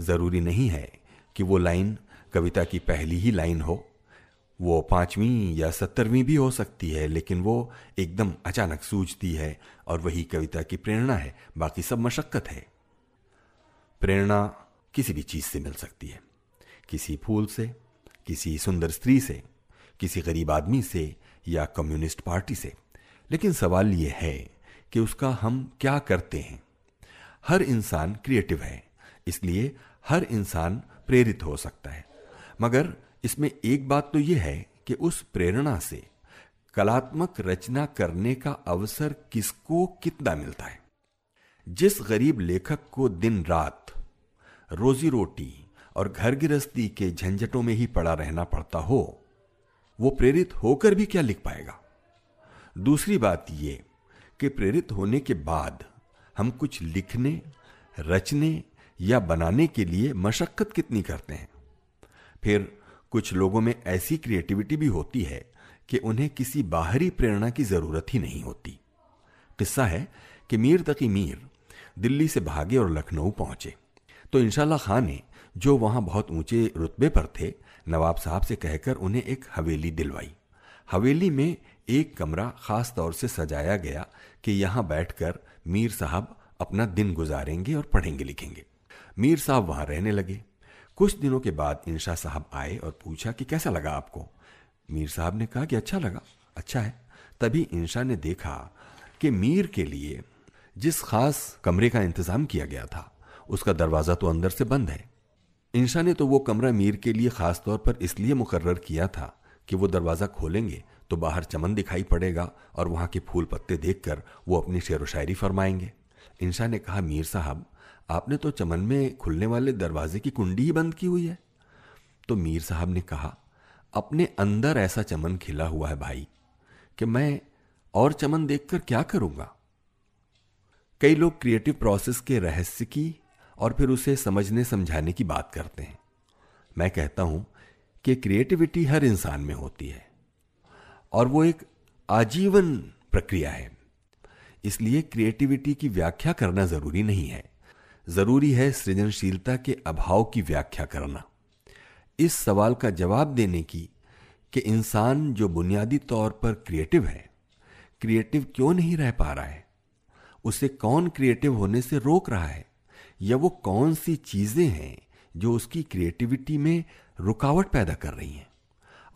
ज़रूरी नहीं है कि वो लाइन कविता की पहली ही लाइन हो। वो पांचवीं या सत्तरवीं भी हो सकती है, लेकिन वो एकदम अचानक सूझती है और वही कविता की प्रेरणा है। बाकी सब मशक्कत है। प्रेरणा किसी भी चीज़ से मिल सकती है। किसी फूल से, किसी सुंदर स्त्री से, किसी गरीब आदमी से या कम्युनिस्ट पार्टी से। लेकिन सवाल यह है कि उसका हम क्या करते हैं। हर इंसान क्रिएटिव है, इसलिए हर इंसान प्रेरित हो सकता है। मगर इसमें एक बात तो यह है कि उस प्रेरणा से कलात्मक रचना करने का अवसर किसको कितना मिलता है। जिस गरीब लेखक को दिन रात रोजी रोटी और घर गृहस्थी के झंझटों में ही पड़ा रहना पड़ता हो, वो प्रेरित होकर भी क्या लिख पाएगा? दूसरी बात यह कि प्रेरित होने के बाद हम कुछ लिखने, रचने या बनाने के लिए मशक्कत कितनी करते हैं? फिर कुछ लोगों में ऐसी क्रिएटिविटी भी होती है कि उन्हें किसी बाहरी प्रेरणा की ज़रूरत ही नहीं होती। किस्सा है कि मीर तकी मीर दिल्ली से भागे और लखनऊ पहुँचे। तो इंशाल्लाह खान ने जो वहाँ बहुत ऊँचे रुतबे पर थे, नवाब साहब से कहकर उन्हें एक हवेली दिलवाई। हवेली में एक कमरा खास तौर से सजाया गया कि यहाँ बैठकर मीर साहब अपना दिन गुजारेंगे और पढ़ेंगे लिखेंगे। मीर साहब वहाँ रहने लगे। कुछ दिनों के बाद इंशा साहब आए और पूछा कि कैसा लगा आपको? मीर साहब ने कहा कि अच्छा लगा। अच्छा है। तभी इंशा ने देखा कि मीर के लिए जिस खास कमरे का इंतज़ाम किया गया था, उसका दरवाज़ा तो अंदर से बंद है। इंशा ने तो वो कमरा मीर के लिए खास तौर पर इसलिए मुकर्र किया था कि वो दरवाज़ा खोलेंगे तो बाहर चमन दिखाई पड़ेगा और वहाँ के फूल पत्ते देखकर वो अपनी शेर व शायरी फरमाएँगे। इंशा ने कहा, मीर साहब, आपने तो चमन में खुलने वाले दरवाजे की कुंडी ही बंद की हुई है। तो मीर साहब ने कहा, अपने अंदर ऐसा चमन खिला हुआ है भाई कि मैं और चमन देखकर क्या करूँगा? कई लोग क्रिएटिव प्रोसेस के रहस्य की और फिर उसे समझने समझाने की बात करते हैं। मैं कहता हूँ कि क्रिएटिविटी हर इंसान में होती है। और वो एक आजीवन प्रक्रिया है। इसलिए क्रिएटिविटी की व्याख्या करना ज़रूरी नहीं है। ज़रूरी है सृजनशीलता के अभाव की व्याख्या करना। इस सवाल का जवाब देने की कि इंसान जो बुनियादी तौर पर क्रिएटिव है, क्रिएटिव क्यों नहीं रह पा रहा है? उसे कौन क्रिएटिव होने से रोक रहा है? या वो कौन सी चीज़ें हैं जो उसकी क्रिएटिविटी में रुकावट पैदा कर रही हैं?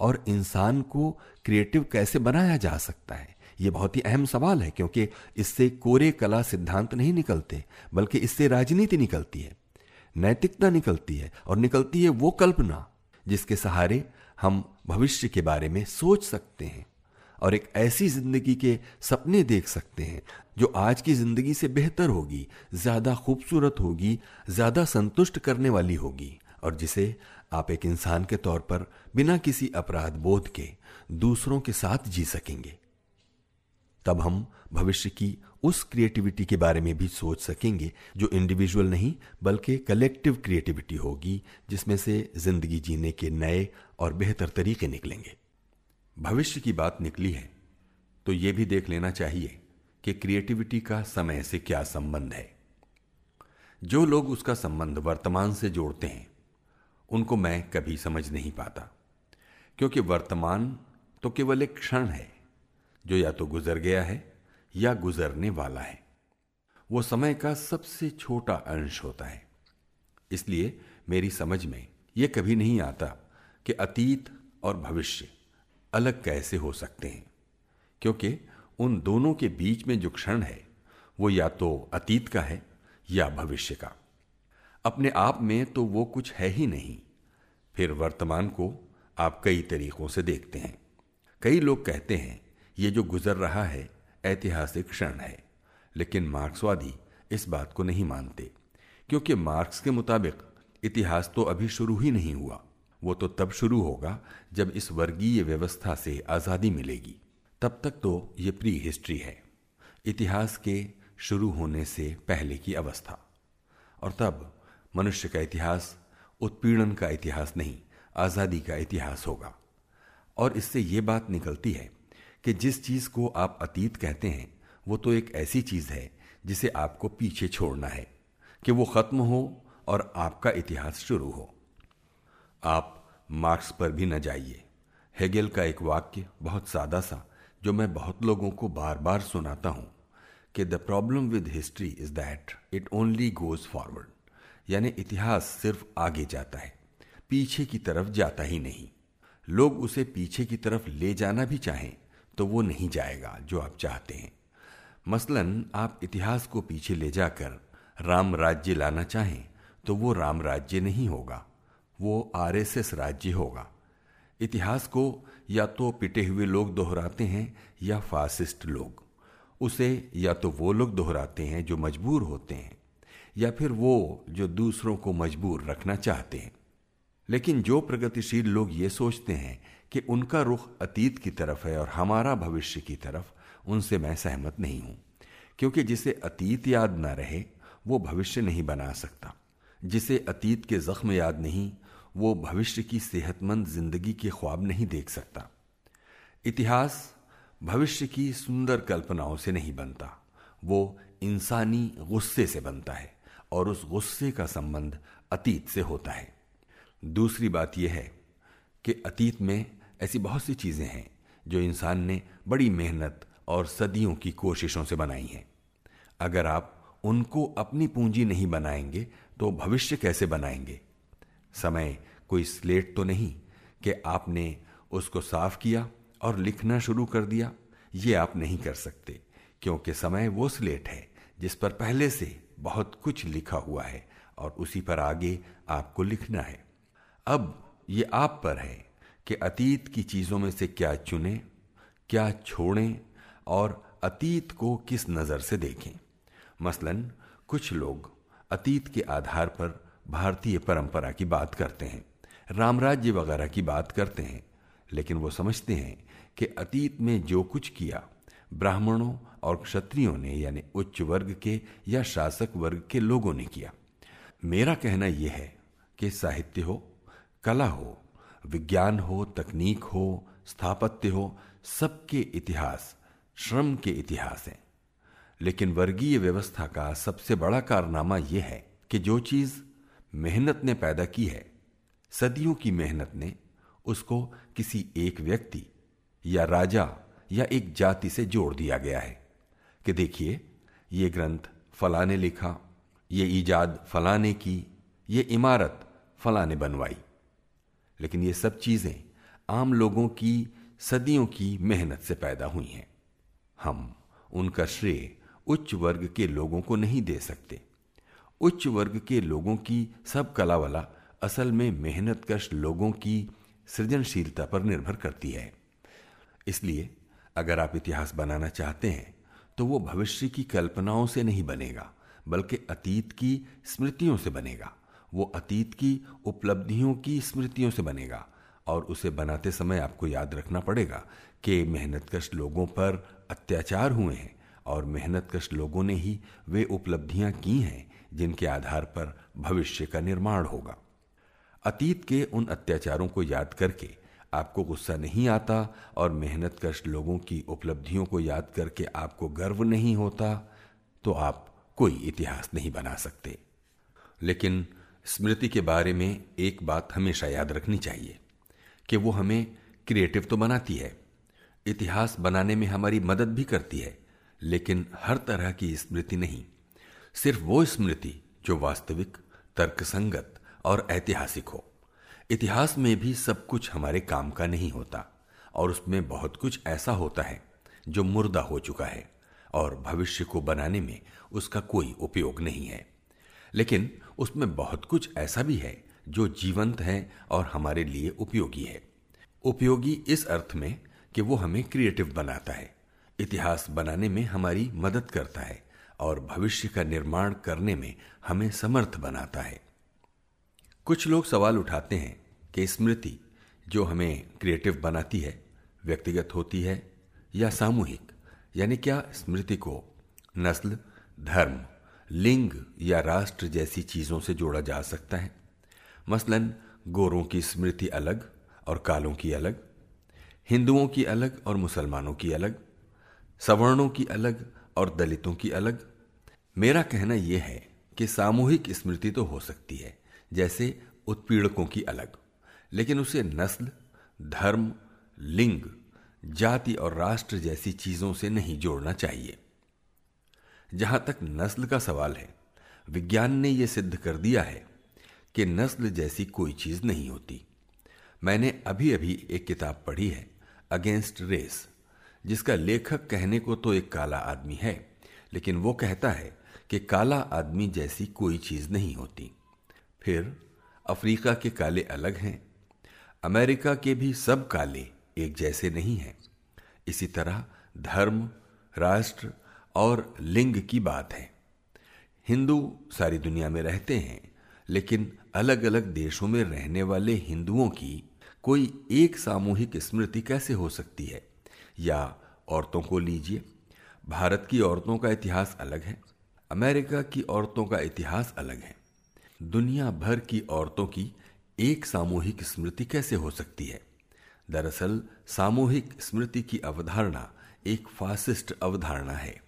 और इंसान को क्रिएटिव कैसे बनाया जा सकता है? ये बहुत ही अहम सवाल है, क्योंकि इससे कोरे कला सिद्धांत नहीं निकलते, बल्कि इससे राजनीति निकलती है। नैतिकता निकलती है, और निकलती है वो कल्पना, जिसके सहारे हम भविष्य के बारे में सोच सकते हैं, और एक ऐसी ज़िंदगी के सपने देख सकते हैं, जो आज की ज़िंदगी से बेहतर होगी, ज़्यादा खूबसूरत होगी, ज़्यादा संतुष्ट करने वाली होगी, और जिसे आप एक इंसान के तौर पर बिना किसी अपराध बोध के दूसरों के साथ जी सकेंगे। तब हम भविष्य की उस क्रिएटिविटी के बारे में भी सोच सकेंगे जो इंडिविजुअल नहीं, बल्कि कलेक्टिव क्रिएटिविटी होगी, जिसमें से ज़िंदगी जीने के नए और बेहतर तरीके निकलेंगे। भविष्य की बात निकली है तो यह भी देख लेना चाहिए कि क्रिएटिविटी का समय से क्या संबंध है। जो लोग उसका संबंध वर्तमान से जोड़ते हैं उनको मैं कभी समझ नहीं पाता। क्योंकि वर्तमान तो केवल एक क्षण है, जो या तो गुजर गया है या गुजरने वाला है। वो समय का सबसे छोटा अंश होता है। इसलिए मेरी समझ में यह कभी नहीं आता कि अतीत और भविष्य अलग कैसे हो सकते हैं। क्योंकि उन दोनों के बीच में जो क्षण है, वो या तो अतीत का है या भविष्य का। अपने आप में तो वो कुछ है ही नहीं। फिर वर्तमान को आप कई तरीकों से देखते हैं। कई लोग कहते हैं, ये जो गुजर रहा है, ऐतिहासिक क्षण है। लेकिन मार्क्सवादी इस बात को नहीं मानते, क्योंकि मार्क्स के मुताबिक इतिहास तो अभी शुरू ही नहीं हुआ। वो तो तब शुरू होगा जब इस वर्गीय व्यवस्था से आज़ादी मिलेगी। तब तक तो ये प्री हिस्ट्री है। इतिहास के शुरू होने से पहले की अवस्था। और तब मनुष्य का इतिहास उत्पीड़न का इतिहास नहीं, आज़ादी का इतिहास होगा। और इससे ये बात निकलती है कि जिस चीज़ को आप अतीत कहते हैं, वो तो एक ऐसी चीज़ है जिसे आपको पीछे छोड़ना है, कि वो खत्म हो और आपका इतिहास शुरू हो। आप मार्क्स पर भी न जाइए। हेगेल का एक वाक्य बहुत सादा सा, जो मैं बहुत लोगों को बार बार सुनाता हूँ, कि the problem with history is that it only goes forward. यानी इतिहास सिर्फ़ आगे जाता है, पीछे की तरफ़ जाता ही नहीं। लोग उसे पीछे की तरफ़ ले जाना भी चाहें तो वो नहीं जाएगा जो आप चाहते हैं। मसलन, आप इतिहास को पीछे ले जाकर राम राज्य लाना चाहें तो वो राम राज्य नहीं होगा, वो आरएसएस राज्य होगा। इतिहास को या तो पिटे हुए लोग दोहराते हैं, या फासिस्ट लोग। उसे या तो वो लोग दोहराते हैं जो मजबूर होते हैं। या फिर वो जो दूसरों को मजबूर रखना चाहते हैं। लेकिन जो प्रगतिशील लोग ये सोचते हैं कि उनका रुख अतीत की तरफ़ है और हमारा भविष्य की तरफ़, उनसे मैं सहमत नहीं हूँ। क्योंकि जिसे अतीत याद ना रहे, वो भविष्य नहीं बना सकता। जिसे अतीत के जख्म याद नहीं, वो भविष्य की सेहतमंद ज़िंदगी के ख्वाब नहीं देख सकता। इतिहास भविष्य की सुंदर कल्पनाओं से नहीं बनता, वो इंसानी गुस्से से बनता है। और उस गुस्से का संबंध अतीत से होता है। दूसरी बात यह है कि अतीत में ऐसी बहुत सी चीज़ें हैं जो इंसान ने बड़ी मेहनत और सदियों की कोशिशों से बनाई हैं। अगर आप उनको अपनी पूंजी नहीं बनाएँगे तो भविष्य कैसे बनाएँगे? समय कोई स्लेट तो नहीं कि आपने उसको साफ़ किया और लिखना शुरू कर दिया। ये आप नहीं कर सकते, क्योंकि समय वो स्लेट है जिस पर पहले से बहुत कुछ लिखा हुआ है और उसी पर आगे आपको लिखना है। अब ये आप पर है कि अतीत की चीज़ों में से क्या चुने, क्या छोड़ें और अतीत को किस नज़र से देखें। मसलन, कुछ लोग अतीत के आधार पर भारतीय परंपरा की बात करते हैं, रामराज्य वगैरह की बात करते हैं, लेकिन वो समझते हैं कि अतीत में जो कुछ किया ब्राह्मणों और क्षत्रियों ने, यानी उच्च वर्ग के या शासक वर्ग के लोगों ने किया। मेरा कहना यह है कि साहित्य हो, कला हो, विज्ञान हो, तकनीक हो, स्थापत्य हो सबके इतिहास, श्रम के इतिहास हैं। लेकिन वर्गीय व्यवस्था का सबसे बड़ा कारनामा यह है कि जो चीज़ मेहनत ने पैदा की है, सदियों की मेहनत ने, उसको किसी एक व्यक्ति या राजा या एक जाति से जोड़ दिया गया है कि देखिए, ये ग्रंथ फला ने लिखा, ये ईजाद फला ने की, ये इमारत फला ने बनवाई। लेकिन ये सब चीज़ें आम लोगों की, सदियों की मेहनत से पैदा हुई हैं। हम उनका श्रेय उच्च वर्ग के लोगों को नहीं दे सकते। उच्च वर्ग के लोगों की सब कला वाला असल में मेहनत कश लोगों की सृजनशीलता पर निर्भर करती है। इसलिए अगर आप इतिहास बनाना चाहते हैं तो वो भविष्य की कल्पनाओं से नहीं बनेगा, बल्कि अतीत की स्मृतियों से बनेगा। वो अतीत की उपलब्धियों की स्मृतियों से बनेगा, और उसे बनाते समय आपको याद रखना पड़ेगा कि मेहनतकश लोगों पर अत्याचार हुए हैं, और मेहनतकश लोगों ने ही वे उपलब्धियाँ की हैं, जिनके आधार पर भविष्य का निर्माण होगा। अतीत के उन अत्याचारों को याद करके आपको गुस्सा नहीं आता और मेहनत कश लोगों की उपलब्धियों को याद करके आपको गर्व नहीं होता तो आप कोई इतिहास नहीं बना सकते। लेकिन स्मृति के बारे में एक बात हमेशा याद रखनी चाहिए, कि वो हमें क्रिएटिव तो बनाती है, इतिहास बनाने में हमारी मदद भी करती है, लेकिन हर तरह की स्मृति नहीं। सिर्फ़ वो स्मृति जो वास्तविक, तर्कसंगत और ऐतिहासिक हो। इतिहास में भी सब कुछ हमारे काम का नहीं होता, और उसमें बहुत कुछ ऐसा होता है जो मुर्दा हो चुका है, और भविष्य को बनाने में उसका कोई उपयोग नहीं है। लेकिन उसमें बहुत कुछ ऐसा भी है जो जीवंत है और हमारे लिए उपयोगी है। उपयोगी इस अर्थ में कि वो हमें क्रिएटिव बनाता है, इतिहास बनाने में हमारी मदद करता है, और भविष्य का निर्माण करने में हमें समर्थ बनाता है। कुछ लोग सवाल उठाते हैं कि स्मृति जो हमें क्रिएटिव बनाती है, व्यक्तिगत होती है या सामूहिक, यानी क्या स्मृति को नस्ल, धर्म, लिंग या राष्ट्र जैसी चीज़ों से जोड़ा जा सकता है? मसलन, गोरों की स्मृति अलग और कालों की अलग, हिंदुओं की अलग और मुसलमानों की अलग, सवर्णों की अलग और दलितों की अलग। मेरा कहना यह है कि सामूहिक स्मृति तो हो सकती है, जैसे उत्पीड़कों की अलग। लेकिन उसे नस्ल, धर्म, लिंग, जाति और राष्ट्र जैसी चीज़ों से नहीं जोड़ना चाहिए। जहाँ तक नस्ल का सवाल है, विज्ञान ने यह सिद्ध कर दिया है कि नस्ल जैसी कोई चीज़ नहीं होती। मैंने अभी अभी एक किताब पढ़ी है अगेंस्ट रेस जिसका लेखक कहने को तो एक काला आदमी है, लेकिन वो कहता है कि काला आदमी जैसी कोई चीज़ नहीं होती। फिर अफ्रीका के काले अलग हैं अमेरिका के भी सब काले एक जैसे नहीं हैं। इसी तरह धर्म, राष्ट्र और लिंग की बात है। हिंदू सारी दुनिया में रहते हैं, लेकिन अलग अलग देशों में रहने वाले हिंदुओं की कोई एक सामूहिक स्मृति कैसे हो सकती है? या औरतों को लीजिए, भारत की औरतों का इतिहास अलग है, अमेरिका की औरतों का इतिहास अलग है। दुनिया भर की औरतों की एक सामूहिक स्मृति कैसे हो सकती है? दरअसल, सामूहिक स्मृति की अवधारणा एक फासिस्ट अवधारणा है।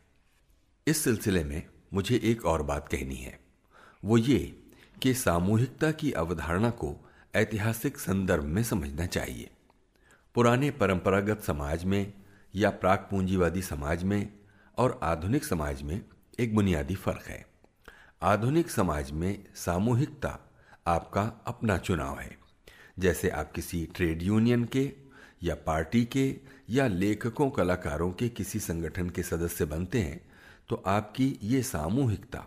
इस सिलसिले में मुझे एक और बात कहनी है। वो ये कि सामूहिकता की अवधारणा को ऐतिहासिक संदर्भ में समझना चाहिए। पुराने परंपरागत समाज में या प्राक पूंजीवादी समाज में और आधुनिक समाज में एक बुनियादी फ़र्क है। आधुनिक समाज में सामूहिकता आपका अपना चुनाव है। जैसे आप किसी ट्रेड यूनियन के, या पार्टी के, या लेखकों, कलाकारों के किसी संगठन के सदस्य बनते हैं तो आपकी ये सामूहिकता,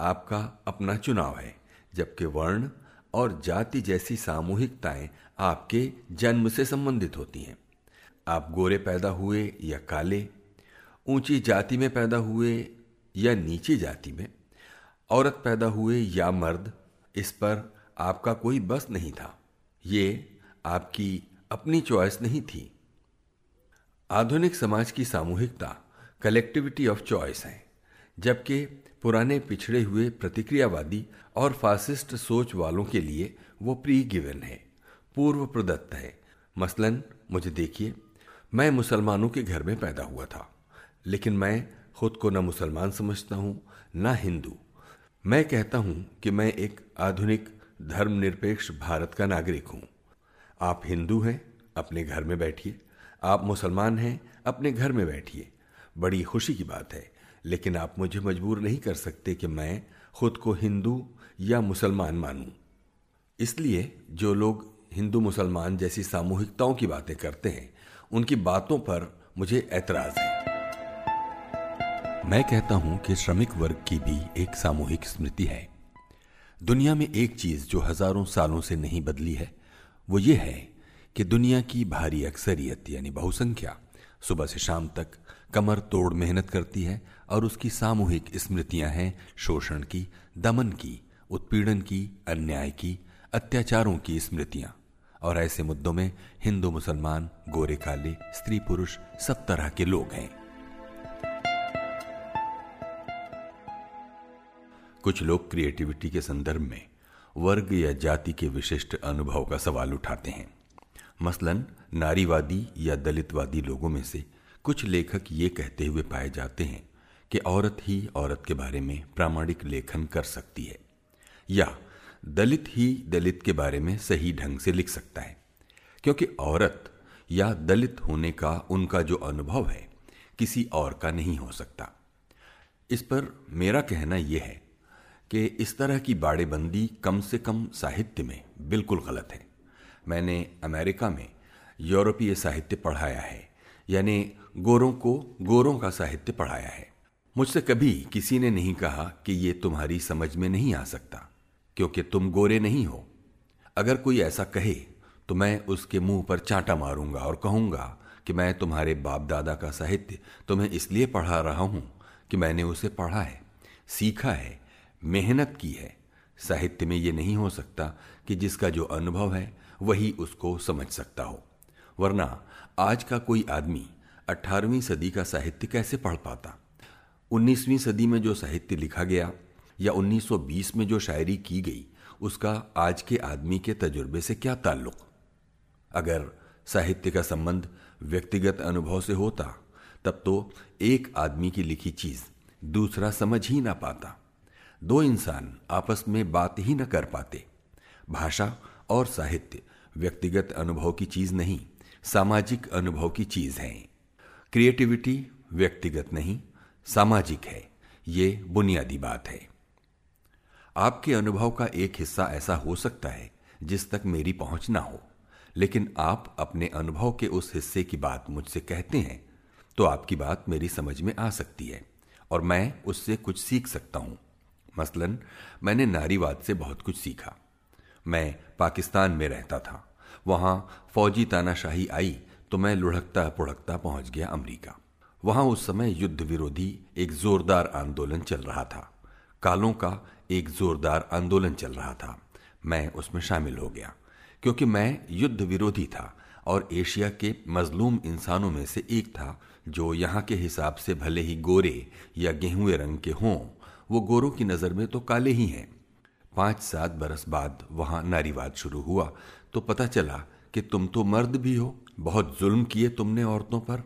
आपका अपना चुनाव है, जबकि वर्ण और जाति जैसी सामूहिकताएँ आपके जन्म से संबंधित होती हैं। आप गोरे पैदा हुए या काले, ऊँची जाति में पैदा हुए या नीची जाति में, औरत पैदा हुए या मर्द इस पर आपका कोई बस नहीं था। ये आपकी अपनी चॉइस नहीं थी। आधुनिक समाज की सामूहिकता, कलेक्टिविटी ऑफ़ चॉइस है, जबकि पुराने पिछड़े हुए प्रतिक्रियावादी और फासिस्ट सोच वालों के लिए वो प्री गिवन है पूर्व प्रदत्त है। मसलन, मुझे देखिए, मैं मुसलमानों के घर में पैदा हुआ था, लेकिन मैं खुद को न मुसलमान समझता हूँ, न हिंदू। मैं कहता हूँ कि मैं एक आधुनिक धर्मनिरपेक्ष भारत का नागरिक हूँ। आप हिंदू हैं, अपने घर में बैठिए। आप मुसलमान हैं, अपने घर में बैठिए। बड़ी खुशी की बात है, लेकिन आप मुझे मजबूर नहीं कर सकते कि मैं खुद को हिंदू या मुसलमान मानूं। इसलिए जो लोग हिंदू मुसलमान जैसी सामूहिकताओं की बातें करते हैं, उनकी बातों पर मुझे ऐतराज है। मैं कहता हूँ कि श्रमिक वर्ग की भी एक सामूहिक स्मृति है। दुनिया में एक चीज़ जो हज़ारों सालों से नहीं बदली है, वो ये है कि दुनिया की भारी अक्सरियत, यानी बहुसंख्या, सुबह से शाम तक कमर तोड़ मेहनत करती है और उसकी सामूहिक स्मृतियाँ हैं शोषण की, दमन की, उत्पीड़न की, अन्याय की, अत्याचारों की स्मृतियाँ। और ऐसे मुद्दों में हिंदू, मुसलमान, गोरे, काले, स्त्री, पुरुष सब तरह के लोग हैं। कुछ लोग क्रिएटिविटी के संदर्भ में वर्ग या जाति के विशिष्ट अनुभव का सवाल उठाते हैं। मसलन, नारीवादी या दलितवादी लोगों में से कुछ लेखक ये कहते हुए पाए जाते हैं कि औरत ही औरत के बारे में प्रामाणिक लेखन कर सकती है, या दलित ही दलित के बारे में सही ढंग से लिख सकता है, क्योंकि औरत या दलित होने का उनका जो अनुभव है किसी और का नहीं हो सकता। इस पर मेरा कहना यह है कि इस तरह की बाड़ेबंदी कम से कम साहित्य में बिल्कुल गलत है। मैंने अमेरिका में यूरोपीय साहित्य पढ़ाया है, यानी गोरों को गोरों का साहित्य पढ़ाया है। मुझसे कभी किसी ने नहीं कहा कि ये तुम्हारी समझ में नहीं आ सकता, क्योंकि तुम गोरे नहीं हो। अगर कोई ऐसा कहे तो मैं उसके मुँह पर चांटा मारूँगा और कहूँगा कि मैं तुम्हारे बाप दादा का साहित्य तुम्हें इसलिए पढ़ा रहा हूँ कि मैंने उसे पढ़ा है, सीखा है मेहनत की है। साहित्य में ये नहीं हो सकता कि जिसका जो अनुभव है, वही उसको समझ सकता हो। वरना आज का कोई आदमी 18वीं सदी का साहित्य कैसे पढ़ पाता? 19वीं सदी में जो साहित्य लिखा गया या 1920 में जो शायरी की गई, उसका आज के आदमी के तजुर्बे से क्या ताल्लुक? अगर साहित्य का संबंध व्यक्तिगत अनुभव से होता, तब तो एक आदमी की लिखी चीज़ दूसरा समझ ही ना पाता। दो इंसान आपस में बात ही न कर पाते। भाषा और साहित्य व्यक्तिगत अनुभव की चीज़ नहीं, सामाजिक अनुभव की चीज़ है। क्रिएटिविटी व्यक्तिगत नहीं, सामाजिक है। ये बुनियादी बात है। आपके अनुभव का एक हिस्सा ऐसा हो सकता है जिस तक मेरी पहुँच ना हो। लेकिन आप अपने अनुभव के उस हिस्से की बात मुझसे कहते हैं तो आपकी बात मेरी समझ में आ सकती है और मैं उससे कुछ सीख सकता हूँ। मसलन, मैंने नारीवाद से बहुत कुछ सीखा। मैं पाकिस्तान में रहता था। वहाँ फौजी तानाशाही आई तो मैं लुढ़कता पुढ़कता पहुँच गया अमेरिका। वहाँ उस समय युद्ध विरोधी एक जोरदार आंदोलन चल रहा था। कालों का एक जोरदार आंदोलन चल रहा था। मैं उसमें शामिल हो गया, क्योंकि मैं युद्ध विरोधी था और एशिया के मजलूम इंसानों में से एक था जो यहाँ के हिसाब से भले ही गोरे या गेहूँ रंग के हों वो गोरों की नज़र में तो काले ही हैं। पाँच सात बरस बाद वहाँ नारीवाद शुरू हुआ तो पता चला कि तुम तो मर्द भी हो, बहुत जुल्म किए तुमने औरतों पर।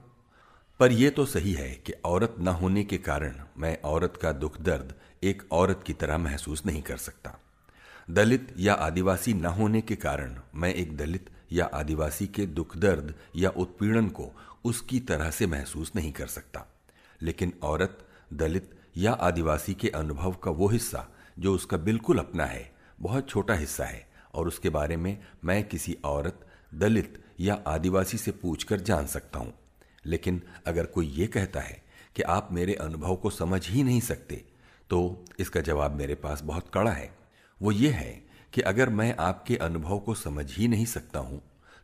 पर यह तो सही है कि औरत न होने के कारण मैं औरत का दुख दर्द एक औरत की तरह महसूस नहीं कर सकता। दलित या आदिवासी न होने के कारण मैं एक दलित या आदिवासी के दुख दर्द या उत्पीड़न को उसकी तरह से महसूस नहीं कर सकता। लेकिन औरत, दलित या आदिवासी के अनुभव का वो हिस्सा, जो उसका बिल्कुल अपना है, बहुत छोटा हिस्सा है, और उसके बारे में मैं किसी औरत, दलित या आदिवासी से पूछकर जान सकता हूँ। लेकिन अगर कोई ये कहता है कि आप मेरे अनुभव को समझ ही नहीं सकते तो इसका जवाब मेरे पास बहुत कड़ा है। वो ये है कि अगर मैं आपके अनुभव को समझ ही नहीं सकता हूँ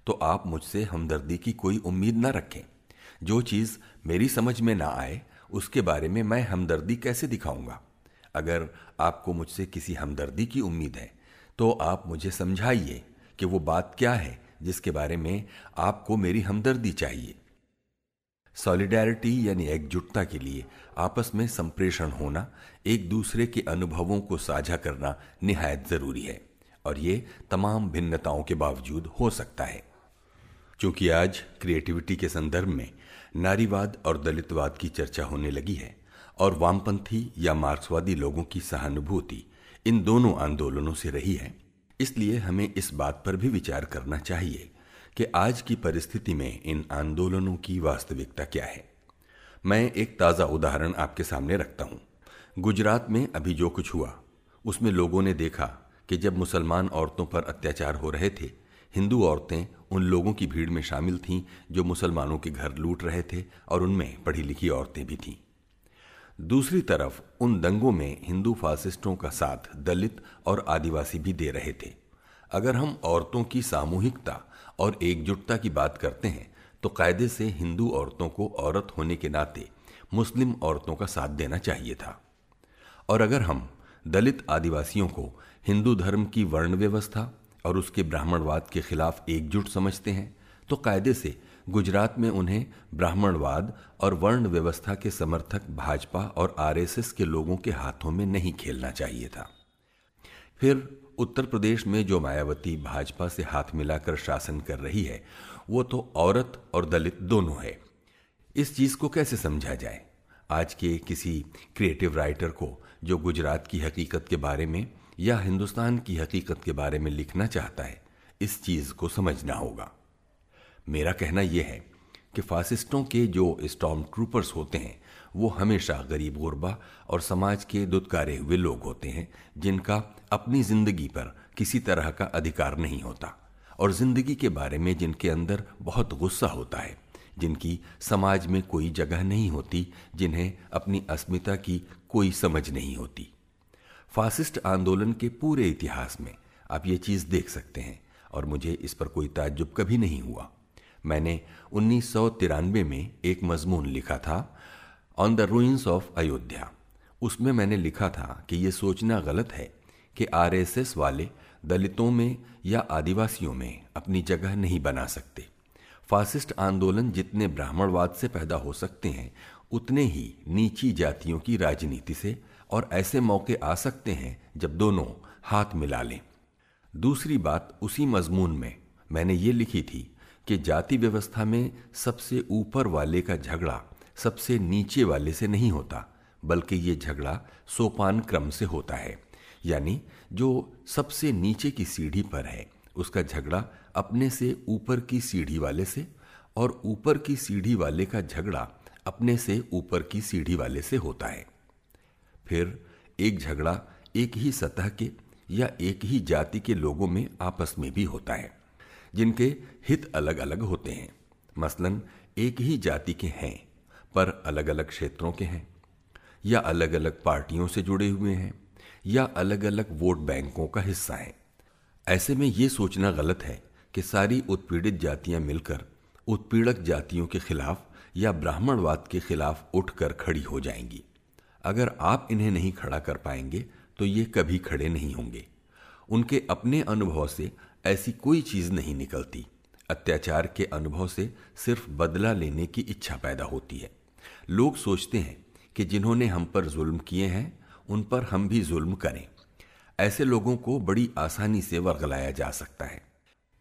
तो आप मुझसे हमदर्दी की कोई उम्मीद ना रखें। जो चीज़ मेरी समझ में ना आए उसके बारे में मैं हमदर्दी कैसे दिखाऊँगा? अगर आपको मुझसे किसी हमदर्दी की उम्मीद है तो आप मुझे समझाइए कि वो बात क्या है जिसके बारे में आपको मेरी हमदर्दी चाहिए। सॉलिडेरिटी यानी एकजुटता के लिए आपस में संप्रेषण होना, एक दूसरे के अनुभवों को साझा करना निहायत ज़रूरी है, और ये तमाम भिन्नताओं के बावजूद हो सकता है। क्योंकि आज क्रिएटिविटी के संदर्भ में नारीवाद और दलितवाद की चर्चा होने लगी है और वामपंथी या मार्क्सवादी लोगों की सहानुभूति इन दोनों आंदोलनों से रही है। इसलिए हमें इस बात पर भी विचार करना चाहिए कि आज की परिस्थिति में इन आंदोलनों की वास्तविकता क्या है। मैं एक ताज़ा उदाहरण आपके सामने रखता हूँ। गुजरात में अभी जो कुछ हुआ, उसमें लोगों ने देखा कि जब मुसलमान औरतों पर अत्याचार हो रहे थे, हिंदू औरतें उन लोगों की भीड़ में शामिल थीं जो मुसलमानों के घर लूट रहे थे और उनमें पढ़ी लिखी औरतें भी थीं। दूसरी तरफ़, उन दंगों में हिंदू फासिस्टों का साथ दलित और आदिवासी भी दे रहे थे। अगर हम औरतों की सामूहिकता और एकजुटता की बात करते हैं तो कायदे से हिंदू औरतों को औरत होने के नाते मुस्लिम औरतों का साथ देना चाहिए था। और अगर हम दलित आदिवासियों को हिंदू धर्म की वर्ण व्यवस्था और उसके ब्राह्मणवाद के खिलाफ एकजुट समझते हैं तो कायदे से गुजरात में उन्हें ब्राह्मणवाद और वर्ण व्यवस्था के समर्थक भाजपा और आरएसएस के लोगों के हाथों में नहीं खेलना चाहिए था। फिर उत्तर प्रदेश में जो मायावती भाजपा से हाथ मिलाकर शासन कर रही है, वो तो औरत और दलित दोनों है। इस चीज़ को कैसे समझा जाए? आज के किसी क्रिएटिव राइटर को जो गुजरात की हकीकत के बारे में या हिंदुस्तान की हकीकत के बारे में लिखना चाहता है, इस चीज़ को समझना होगा। मेरा कहना यह है कि फासिस्टों के जो स्टॉम ट्रूपर्स होते हैं, वो हमेशा गरीब गुरबा और समाज के दुत्कारे हुए लोग होते हैं, जिनका अपनी ज़िंदगी पर किसी तरह का अधिकार नहीं होता और ज़िंदगी के बारे में जिनके अंदर बहुत गुस्सा होता है, जिनकी समाज में कोई जगह नहीं होती, जिन्हें अपनी अस्मिता की कोई समझ नहीं होती। फासिस्ट आंदोलन के पूरे इतिहास में आप ये चीज़ देख सकते हैं और मुझे इस पर कोई ताज्जुब कभी नहीं हुआ। मैंने उन्नीस सौ तिरानवे में एक मजमून लिखा था on the ruins of Ayodhya उसमें मैंने लिखा था कि यह सोचना गलत है कि आरएसएस वाले दलितों में या आदिवासियों में अपनी जगह नहीं बना सकते। फासिस्ट आंदोलन जितने ब्राह्मणवाद से पैदा हो सकते हैं, उतने ही नीची जातियों की राजनीति से और ऐसे मौके आ सकते हैं जब दोनों हाथ मिला लें। दूसरी बात उसी मजमून में मैंने ये लिखी थी कि जाति व्यवस्था में सबसे ऊपर वाले का झगड़ा सबसे नीचे वाले से नहीं होता, बल्कि ये झगड़ा सोपान क्रम से होता है। यानी जो सबसे नीचे की सीढ़ी पर है, उसका झगड़ा अपने से ऊपर की सीढ़ी वाले से और ऊपर की सीढ़ी वाले का झगड़ा अपने से ऊपर की सीढ़ी वाले से होता है। फिर एक झगड़ा एक ही सतह के या एक ही जाति के लोगों में आपस में भी होता है, जिनके हित अलग अलग होते हैं। मसलन, एक ही जाति के हैं, पर अलग अलग क्षेत्रों के हैं, या अलग अलग पार्टियों से जुड़े हुए हैं, या अलग अलग वोट बैंकों का हिस्सा हैं। ऐसे में ये सोचना गलत है कि सारी उत्पीड़ित जातियाँ मिलकर उत्पीड़क जातियों के खिलाफ या ब्राह्मणवाद के खिलाफ उठकर खड़ी हो जाएँगी। अगर आप इन्हें नहीं खड़ा कर पाएँगे तो ये कभी खड़े नहीं होंगे। उनके अपने अनुभव से ऐसी कोई चीज़ नहीं निकलती। अत्याचार के अनुभव से सिर्फ़ बदला लेने की इच्छा पैदा होती है। लोग सोचते हैं कि जिन्होंने हम पर जुल्म किए हैं, उन पर हम भी जुल्म करें। ऐसे लोगों को बड़ी आसानी से वर्गलाया जा सकता है।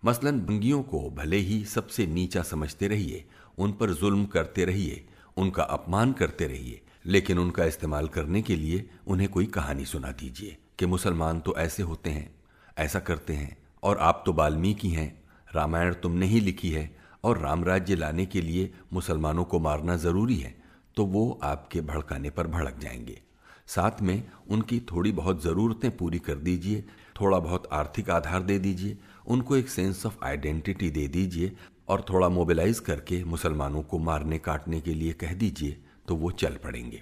मसलन बंगियों को भले ही सबसे नीचा समझते रहिए, उन पर जुल्म करते रहिए, उनका अपमान करते रहिए लेकिन उनका इस्तेमाल करने के लिए उन्हें कोई कहानी सुना दीजिए कि मुसलमान तो ऐसे होते हैं, ऐसा करते हैं, और आप तो बाल्मीकि हैं, रामायण तुमने ही लिखी है, और राम राज्य लाने के लिए मुसलमानों को मारना ज़रूरी है तो वो आपके भड़काने पर भड़क जाएँगे। साथ में उनकी थोड़ी बहुत ज़रूरतें पूरी कर दीजिए, थोड़ा बहुत आर्थिक आधार दे दीजिए, उनको एक सेंस ऑफ़ आइडेंटिटी दे दीजिए, और थोड़ा मोबिलाइज करके मुसलमानों को मारने काटने के लिए कह दीजिए। तो वो चल पड़ेंगे।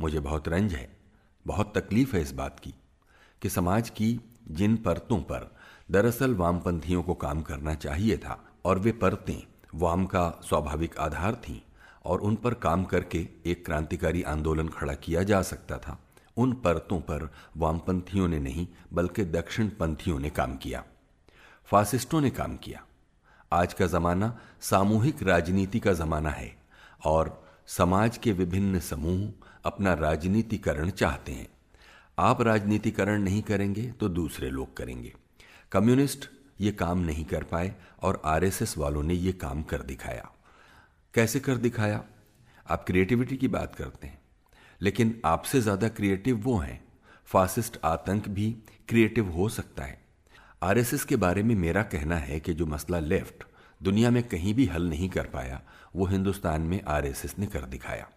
मुझे बहुत रंज है, बहुत तकलीफ़ है इस बात की कि समाज की जिन परतों पर दरअसल वामपंथियों को काम करना चाहिए था और वे परतें, वाम का स्वाभाविक आधार थीं और उन पर काम करके एक क्रांतिकारी आंदोलन खड़ा किया जा सकता था, उन परतों पर वामपंथियों ने नहीं, बल्कि दक्षिण पंथियों ने काम किया। फासिस्टों ने काम किया। आज का जमाना सामूहिक राजनीति का जमाना है और समाज के विभिन्न समूह अपना राजनीतिकरण चाहते हैं। आप राजनीतिकरण नहीं करेंगे तो दूसरे लोग करेंगे। कम्युनिस्ट ये काम नहीं कर पाए और आरएसएस वालों ने ये काम कर दिखाया। कैसे कर दिखाया? आप क्रिएटिविटी की बात करते हैं। लेकिन आपसे ज़्यादा क्रिएटिव वो हैं। फासिस्ट आतंक भी क्रिएटिव हो सकता है। आरएसएस के बारे में मेरा कहना है कि जो मसला लेफ़्ट दुनिया में कहीं भी हल नहीं कर पाया वो हिंदुस्तान में आरएसएस ने कर दिखाया।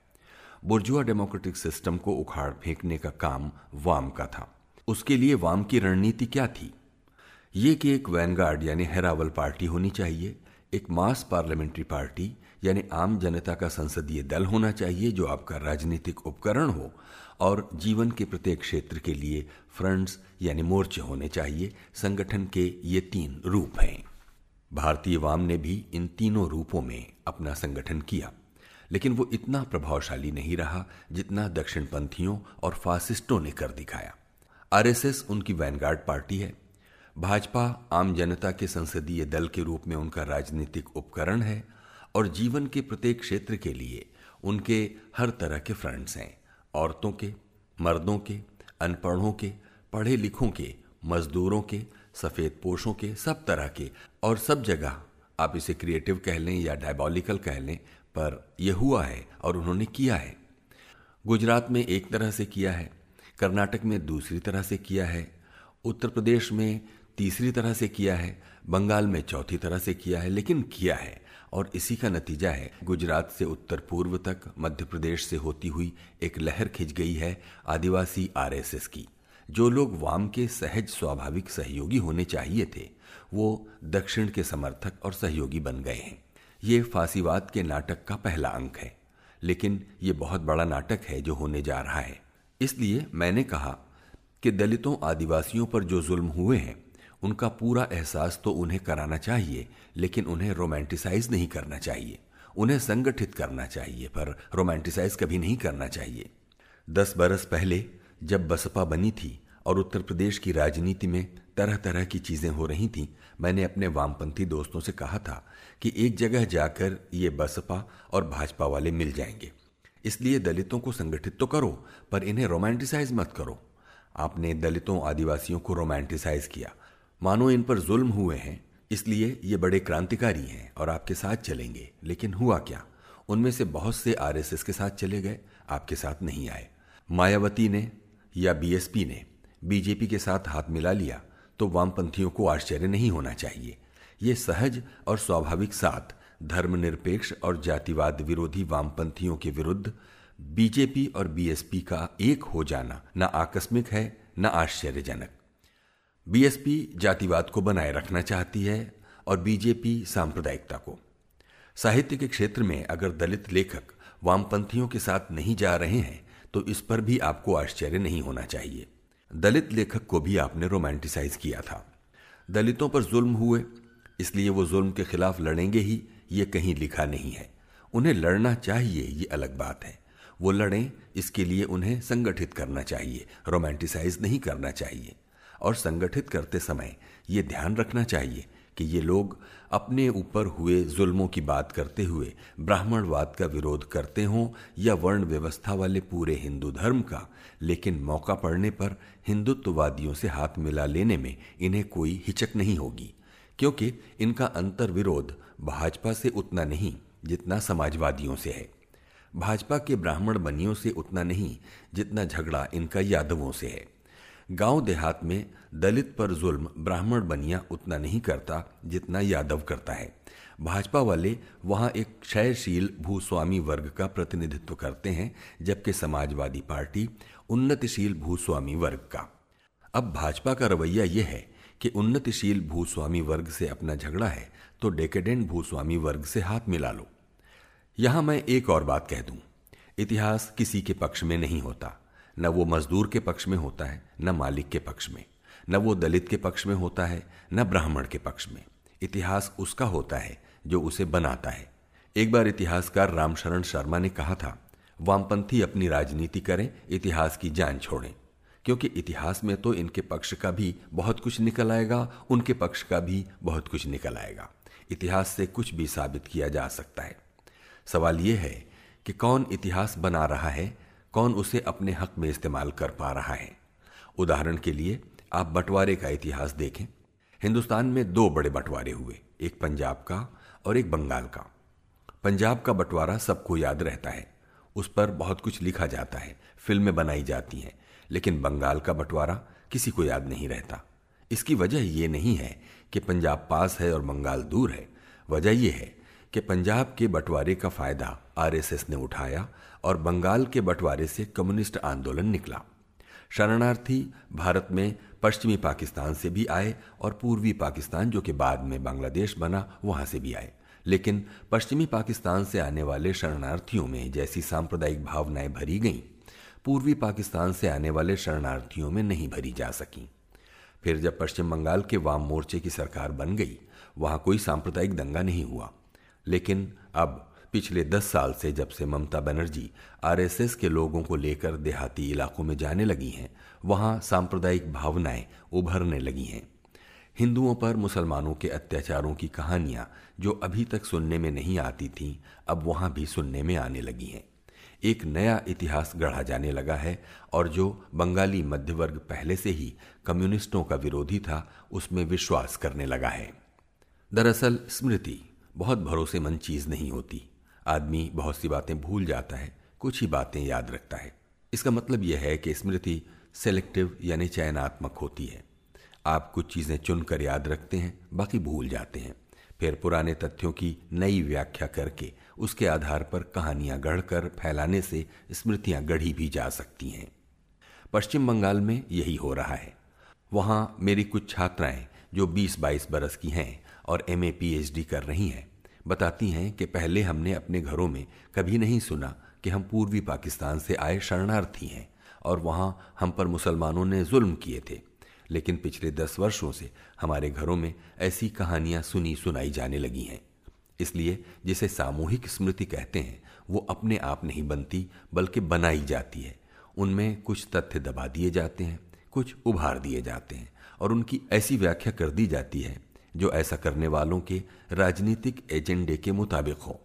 बुर्जुआ डेमोक्रेटिक सिस्टम को उखाड़ फेंकने का काम वाम का था। उसके लिए वाम की रणनीति क्या थी? ये कि एक वैनगार्ड यानी हेरावल पार्टी होनी चाहिए, एक मास पार्लियामेंट्री पार्टी यानी आम जनता का संसदीय दल होना चाहिए जो आपका राजनीतिक उपकरण हो और जीवन के प्रत्येक क्षेत्र के लिए फ्रंट्स यानी मोर्चे होने चाहिए, संगठन के ये तीन रूप हैं। भारतीय वाम ने भी इन तीनों रूपों में अपना संगठन किया। लेकिन वो इतना प्रभावशाली नहीं रहा जितना दक्षिणपंथियों और फासिस्टों ने कर दिखाया। आरएसएस उनकी वैनगार्ड पार्टी है। भाजपा आम जनता के संसदीय दल के रूप में उनका राजनीतिक उपकरण है और जीवन के प्रत्येक क्षेत्र के लिए उनके हर तरह के फ्रंट्स हैं। औरतों के, मर्दों के, अनपढ़ों के, पढ़े लिखों के, मजदूरों के सफ़ेद पोषों के सब तरह के और सब जगह। आप इसे क्रिएटिव कह लें या डायबॉलिकल कह लें, पर यह हुआ है और उन्होंने किया है। गुजरात में एक तरह से किया है, कर्नाटक में दूसरी तरह से किया है, उत्तर प्रदेश में तीसरी तरह से किया है, बंगाल में चौथी तरह से किया है, लेकिन किया है और इसी का नतीजा है। गुजरात से उत्तर पूर्व तक मध्य प्रदेश से होती हुई एक लहर खिंच गई है आदिवासी आरएसएस की। जो लोग वाम के सहज स्वाभाविक सहयोगी होने चाहिए थे, वो दक्षिण के समर्थक और सहयोगी बन गए हैं। ये फांसीवाद के नाटक का पहला अंक है, लेकिन ये बहुत बड़ा नाटक है जो होने जा रहा है। इसलिए मैंने कहा कि दलितों आदिवासियों पर जो जुल्म हुए हैं, उनका पूरा एहसास तो उन्हें कराना चाहिए, लेकिन उन्हें रोमांटिसाइज नहीं करना चाहिए। उन्हें संगठित करना चाहिए, पर रोमांटिसाइज कभी नहीं करना चाहिए। दस बरस पहले जब बसपा बनी थी और उत्तर प्रदेश की राजनीति में तरह तरह की चीज़ें हो रही थीं, मैंने अपने वामपंथी दोस्तों से कहा था कि एक जगह जाकर ये बसपा और भाजपा वाले मिल जाएँगे। इसलिए दलितों को संगठित तो करो, पर इन्हें रोमांटिसाइज मत करो। आपने दलितों आदिवासियों को रोमांटिसाइज किया। मानो इन पर जुल्म हुए हैं। इसलिए ये बड़े क्रांतिकारी हैं और आपके साथ चलेंगे। लेकिन हुआ क्या? उनमें से बहुत से आरएसएस के साथ चले गए, आपके साथ नहीं आए। मायावती ने या बीएसपी ने बीजेपी के साथ हाथ मिला लिया तो वामपंथियों को आश्चर्य नहीं होना चाहिए। ये सहज और स्वाभाविक साथ धर्मनिरपेक्ष और जातिवाद विरोधी वामपंथियों के विरुद्ध बीजेपी और बीएसपी का एक हो जाना न आकस्मिक है, न आश्चर्यजनक। बीएसपी जातिवाद को बनाए रखना चाहती है और बीजेपी सांप्रदायिकता को। साहित्य के क्षेत्र में अगर दलित लेखक वामपंथियों के साथ नहीं जा रहे हैं तो इस पर भी आपको आश्चर्य नहीं होना चाहिए। दलित लेखक को भी आपने रोमांटिसाइज किया था। दलितों पर जुल्म हुए, इसलिए वो जुल्म के खिलाफ लड़ेंगे ही, ये कहीं लिखा नहीं है। उन्हें लड़ना चाहिए, ये अलग बात है। वो लड़ें, इसके लिए उन्हें संगठित करना चाहिए, रोमांटिसाइज नहीं करना चाहिए। और संगठित करते समय ये ध्यान रखना चाहिए कि ये लोग अपने ऊपर हुए जुल्मों की बात करते हुए ब्राह्मणवाद का विरोध करते हों या वर्ण व्यवस्था वाले पूरे हिंदू धर्म का, लेकिन मौका पड़ने पर हिंदुत्ववादियों से हाथ मिला लेने में इन्हें कोई हिचक नहीं होगी, क्योंकि इनका अंतर विरोध भाजपा से उतना नहीं जितना समाजवादियों से है। भाजपा के ब्राह्मण बनियों से उतना नहीं जितना झगड़ा इनका यादवों से है। गाँव देहात में दलित पर जुल्म ब्राह्मण बनिया उतना नहीं करता जितना यादव करता है। भाजपा वाले वहाँ एक क्षयशील भूस्वामी वर्ग का प्रतिनिधित्व करते हैं, जबकि समाजवादी पार्टी उन्नतिशील भूस्वामी वर्ग का। अब भाजपा का रवैया यह है कि उन्नतिशील भूस्वामी वर्ग से अपना झगड़ा है तो डेकेडेंट भूस्वामी वर्ग से हाथ मिला लो। यहाँ मैं एक और बात कह दूँ। इतिहास किसी के पक्ष में नहीं होता। न वो मजदूर के पक्ष में होता है, न मालिक के पक्ष में। न वो दलित के पक्ष में होता है, न ब्राह्मण के पक्ष में। इतिहास उसका होता है, जो उसे बनाता है। एक बार इतिहासकार रामशरण शर्मा ने कहा था, वामपंथी अपनी राजनीति करें, इतिहास की जान छोड़ें। क्योंकि इतिहास में तो इनके पक्ष का भी बहुत कुछ निकल आएगा, उनके पक्ष का भी बहुत कुछ निकल आएगा। इतिहास से कुछ भी साबित किया जा सकता है। सवाल यह है कि कौन इतिहास बना रहा है, कौन उसे अपने हक में इस्तेमाल कर पा रहा है? उदाहरण के लिए आप बंटवारे का इतिहास देखें। हिंदुस्तान में दो बड़े बंटवारे हुए, एक पंजाब का और एक बंगाल का। पंजाब का बंटवारा सबको याद रहता है। उस पर बहुत कुछ लिखा जाता है, फ़िल्में बनाई जाती हैं, लेकिन बंगाल का बंटवारा किसी को याद नहीं रहता। इसकी वजह यह नहीं है कि पंजाब पास है और बंगाल दूर है। वजह यह है कि पंजाब के बंटवारे का फ़ायदा आरएसएस ने उठाया और बंगाल के बंटवारे से कम्युनिस्ट आंदोलन निकला। शरणार्थी भारत में पश्चिमी पाकिस्तान से भी आए और पूर्वी पाकिस्तान, जो कि बाद में बांग्लादेश बना, वहाँ से भी आए। लेकिन पश्चिमी पाकिस्तान से आने वाले शरणार्थियों में जैसी सांप्रदायिक भावनाएँ भरी गईं, पूर्वी पाकिस्तान से आने वाले शरणार्थियों में नहीं भरी जा सकी। फिर जब पश्चिम बंगाल के वाम मोर्चे की सरकार बन गई, वहाँ कोई सांप्रदायिक दंगा नहीं हुआ। लेकिन अब पिछले दस साल से जब से ममता बनर्जी, आरएसएस के लोगों को लेकर देहाती इलाकों में जाने लगी हैं वहाँ सांप्रदायिक भावनाएँ उभरने लगी हैं। हिंदुओं पर मुसलमानों के अत्याचारों की कहानियाँ जो अभी तक सुनने में नहीं आती थीं, अब वहाँ भी सुनने में आने लगी हैं। एक नया इतिहास गढ़ा जाने लगा है और जो बंगाली मध्यवर्ग पहले से ही कम्युनिस्टों का विरोधी था, उसमें विश्वास करने लगा है। दरअसल स्मृति बहुत भरोसेमंद चीज़ नहीं होती। आदमी बहुत सी बातें भूल जाता है, कुछ ही बातें याद रखता है। इसका मतलब यह है कि स्मृति सेलेक्टिव यानी चयनात्मक होती है। आप कुछ चीज़ें चुनकर याद रखते हैं, बाकी भूल जाते हैं। फिर पुराने तथ्यों की नई व्याख्या करके उसके आधार पर कहानियाँ गढ़कर फैलाने से स्मृतियाँ गढ़ी भी जा सकती हैं। पश्चिम बंगाल में यही हो रहा है। वहाँ मेरी कुछ छात्राएँ जो 20-22 बरस की हैं और एमए, पीएचडी कर रही हैं, बताती हैं कि पहले हमने अपने घरों में कभी नहीं सुना कि हम पूर्वी पाकिस्तान से आए शरणार्थी हैं। और वहाँ हम पर मुसलमानों ने जुल्म किए थे। लेकिन पिछले दस वर्षों से हमारे घरों में ऐसी कहानियाँ सुनी सुनाई जाने लगी हैं। इसलिए जिसे सामूहिक स्मृति कहते हैं, वो अपने आप नहीं बनती, बल्कि बनाई जाती है। उनमें कुछ तथ्य दबा दिए जाते हैं, कुछ उभार दिए जाते हैं और उनकी ऐसी व्याख्या कर दी जाती है, जो ऐसा करने वालों के राजनीतिक एजेंडे के मुताबिक हो।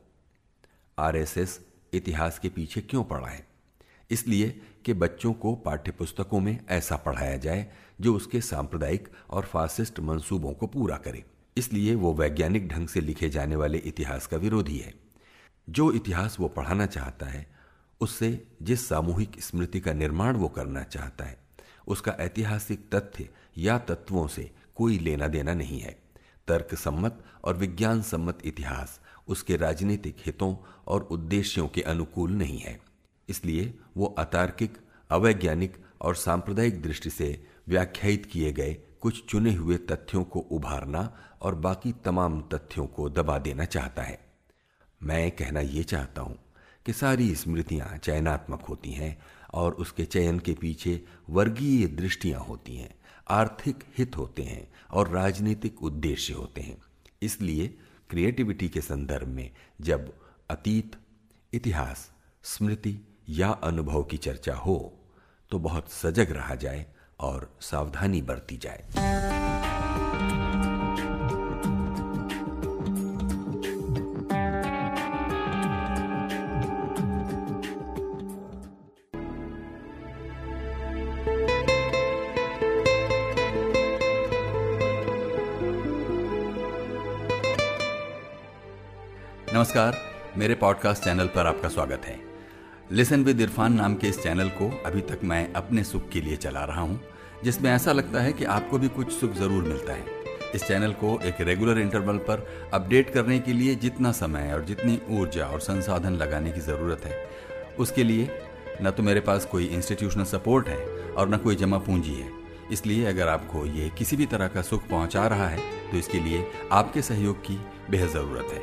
आरएसएस इतिहास के पीछे क्यों पड़ा है इसलिए कि बच्चों को पाठ्यपुस्तकों में ऐसा पढ़ाया जाए जो उसके सांप्रदायिक और फासिस्ट मंसूबों को पूरा करे। इसलिए वो वैज्ञानिक ढंग से लिखे जाने वाले इतिहास का विरोधी है। जो इतिहास वो पढ़ाना चाहता है, उससे जिस सामूहिक स्मृति का निर्माण वो करना चाहता है, उसका ऐतिहासिक तथ्य या तत्वों से कोई लेना देना नहीं है। तर्क सम्मत और विज्ञान सम्मत इतिहास उसके राजनीतिक हितों और उद्देश्यों के अनुकूल नहीं है। इसलिए वो अतार्किक, अवैज्ञानिक और सांप्रदायिक दृष्टि से व्याख्यायित किए गए कुछ चुने हुए तथ्यों को उभारना और बाकी तमाम तथ्यों को दबा देना चाहता है। मैं कहना यह चाहता हूँ कि सारी स्मृतियाँ चयनात्मक होती हैं और उसके चयन के पीछे वर्गीय दृष्टियाँ होती हैं, आर्थिक हित होते हैं और राजनीतिक उद्देश्य होते हैं। इसलिए क्रिएटिविटी के संदर्भ में जब अतीत, इतिहास, स्मृति या अनुभव की चर्चा हो तो बहुत सजग रहा जाए और सावधानी बरती जाए। नमस्कार, मेरे पॉडकास्ट चैनल पर आपका स्वागत है। लिसन विद इरफान नाम के इस चैनल को अभी तक मैं अपने सुख के लिए चला रहा हूँ, जिसमें ऐसा लगता है कि आपको भी कुछ सुख ज़रूर मिलता है। इस चैनल को एक रेगुलर इंटरवल पर अपडेट करने के लिए जितना समय और जितनी ऊर्जा और संसाधन लगाने की ज़रूरत है। उसके लिए न तो मेरे पास कोई इंस्टीट्यूशनल सपोर्ट है और न कोई जमा पूंजी है। इसलिए अगर आपको ये किसी भी तरह का सुख पहुँचा रहा है तो इसके लिए आपके सहयोग की बेहद ज़रूरत है।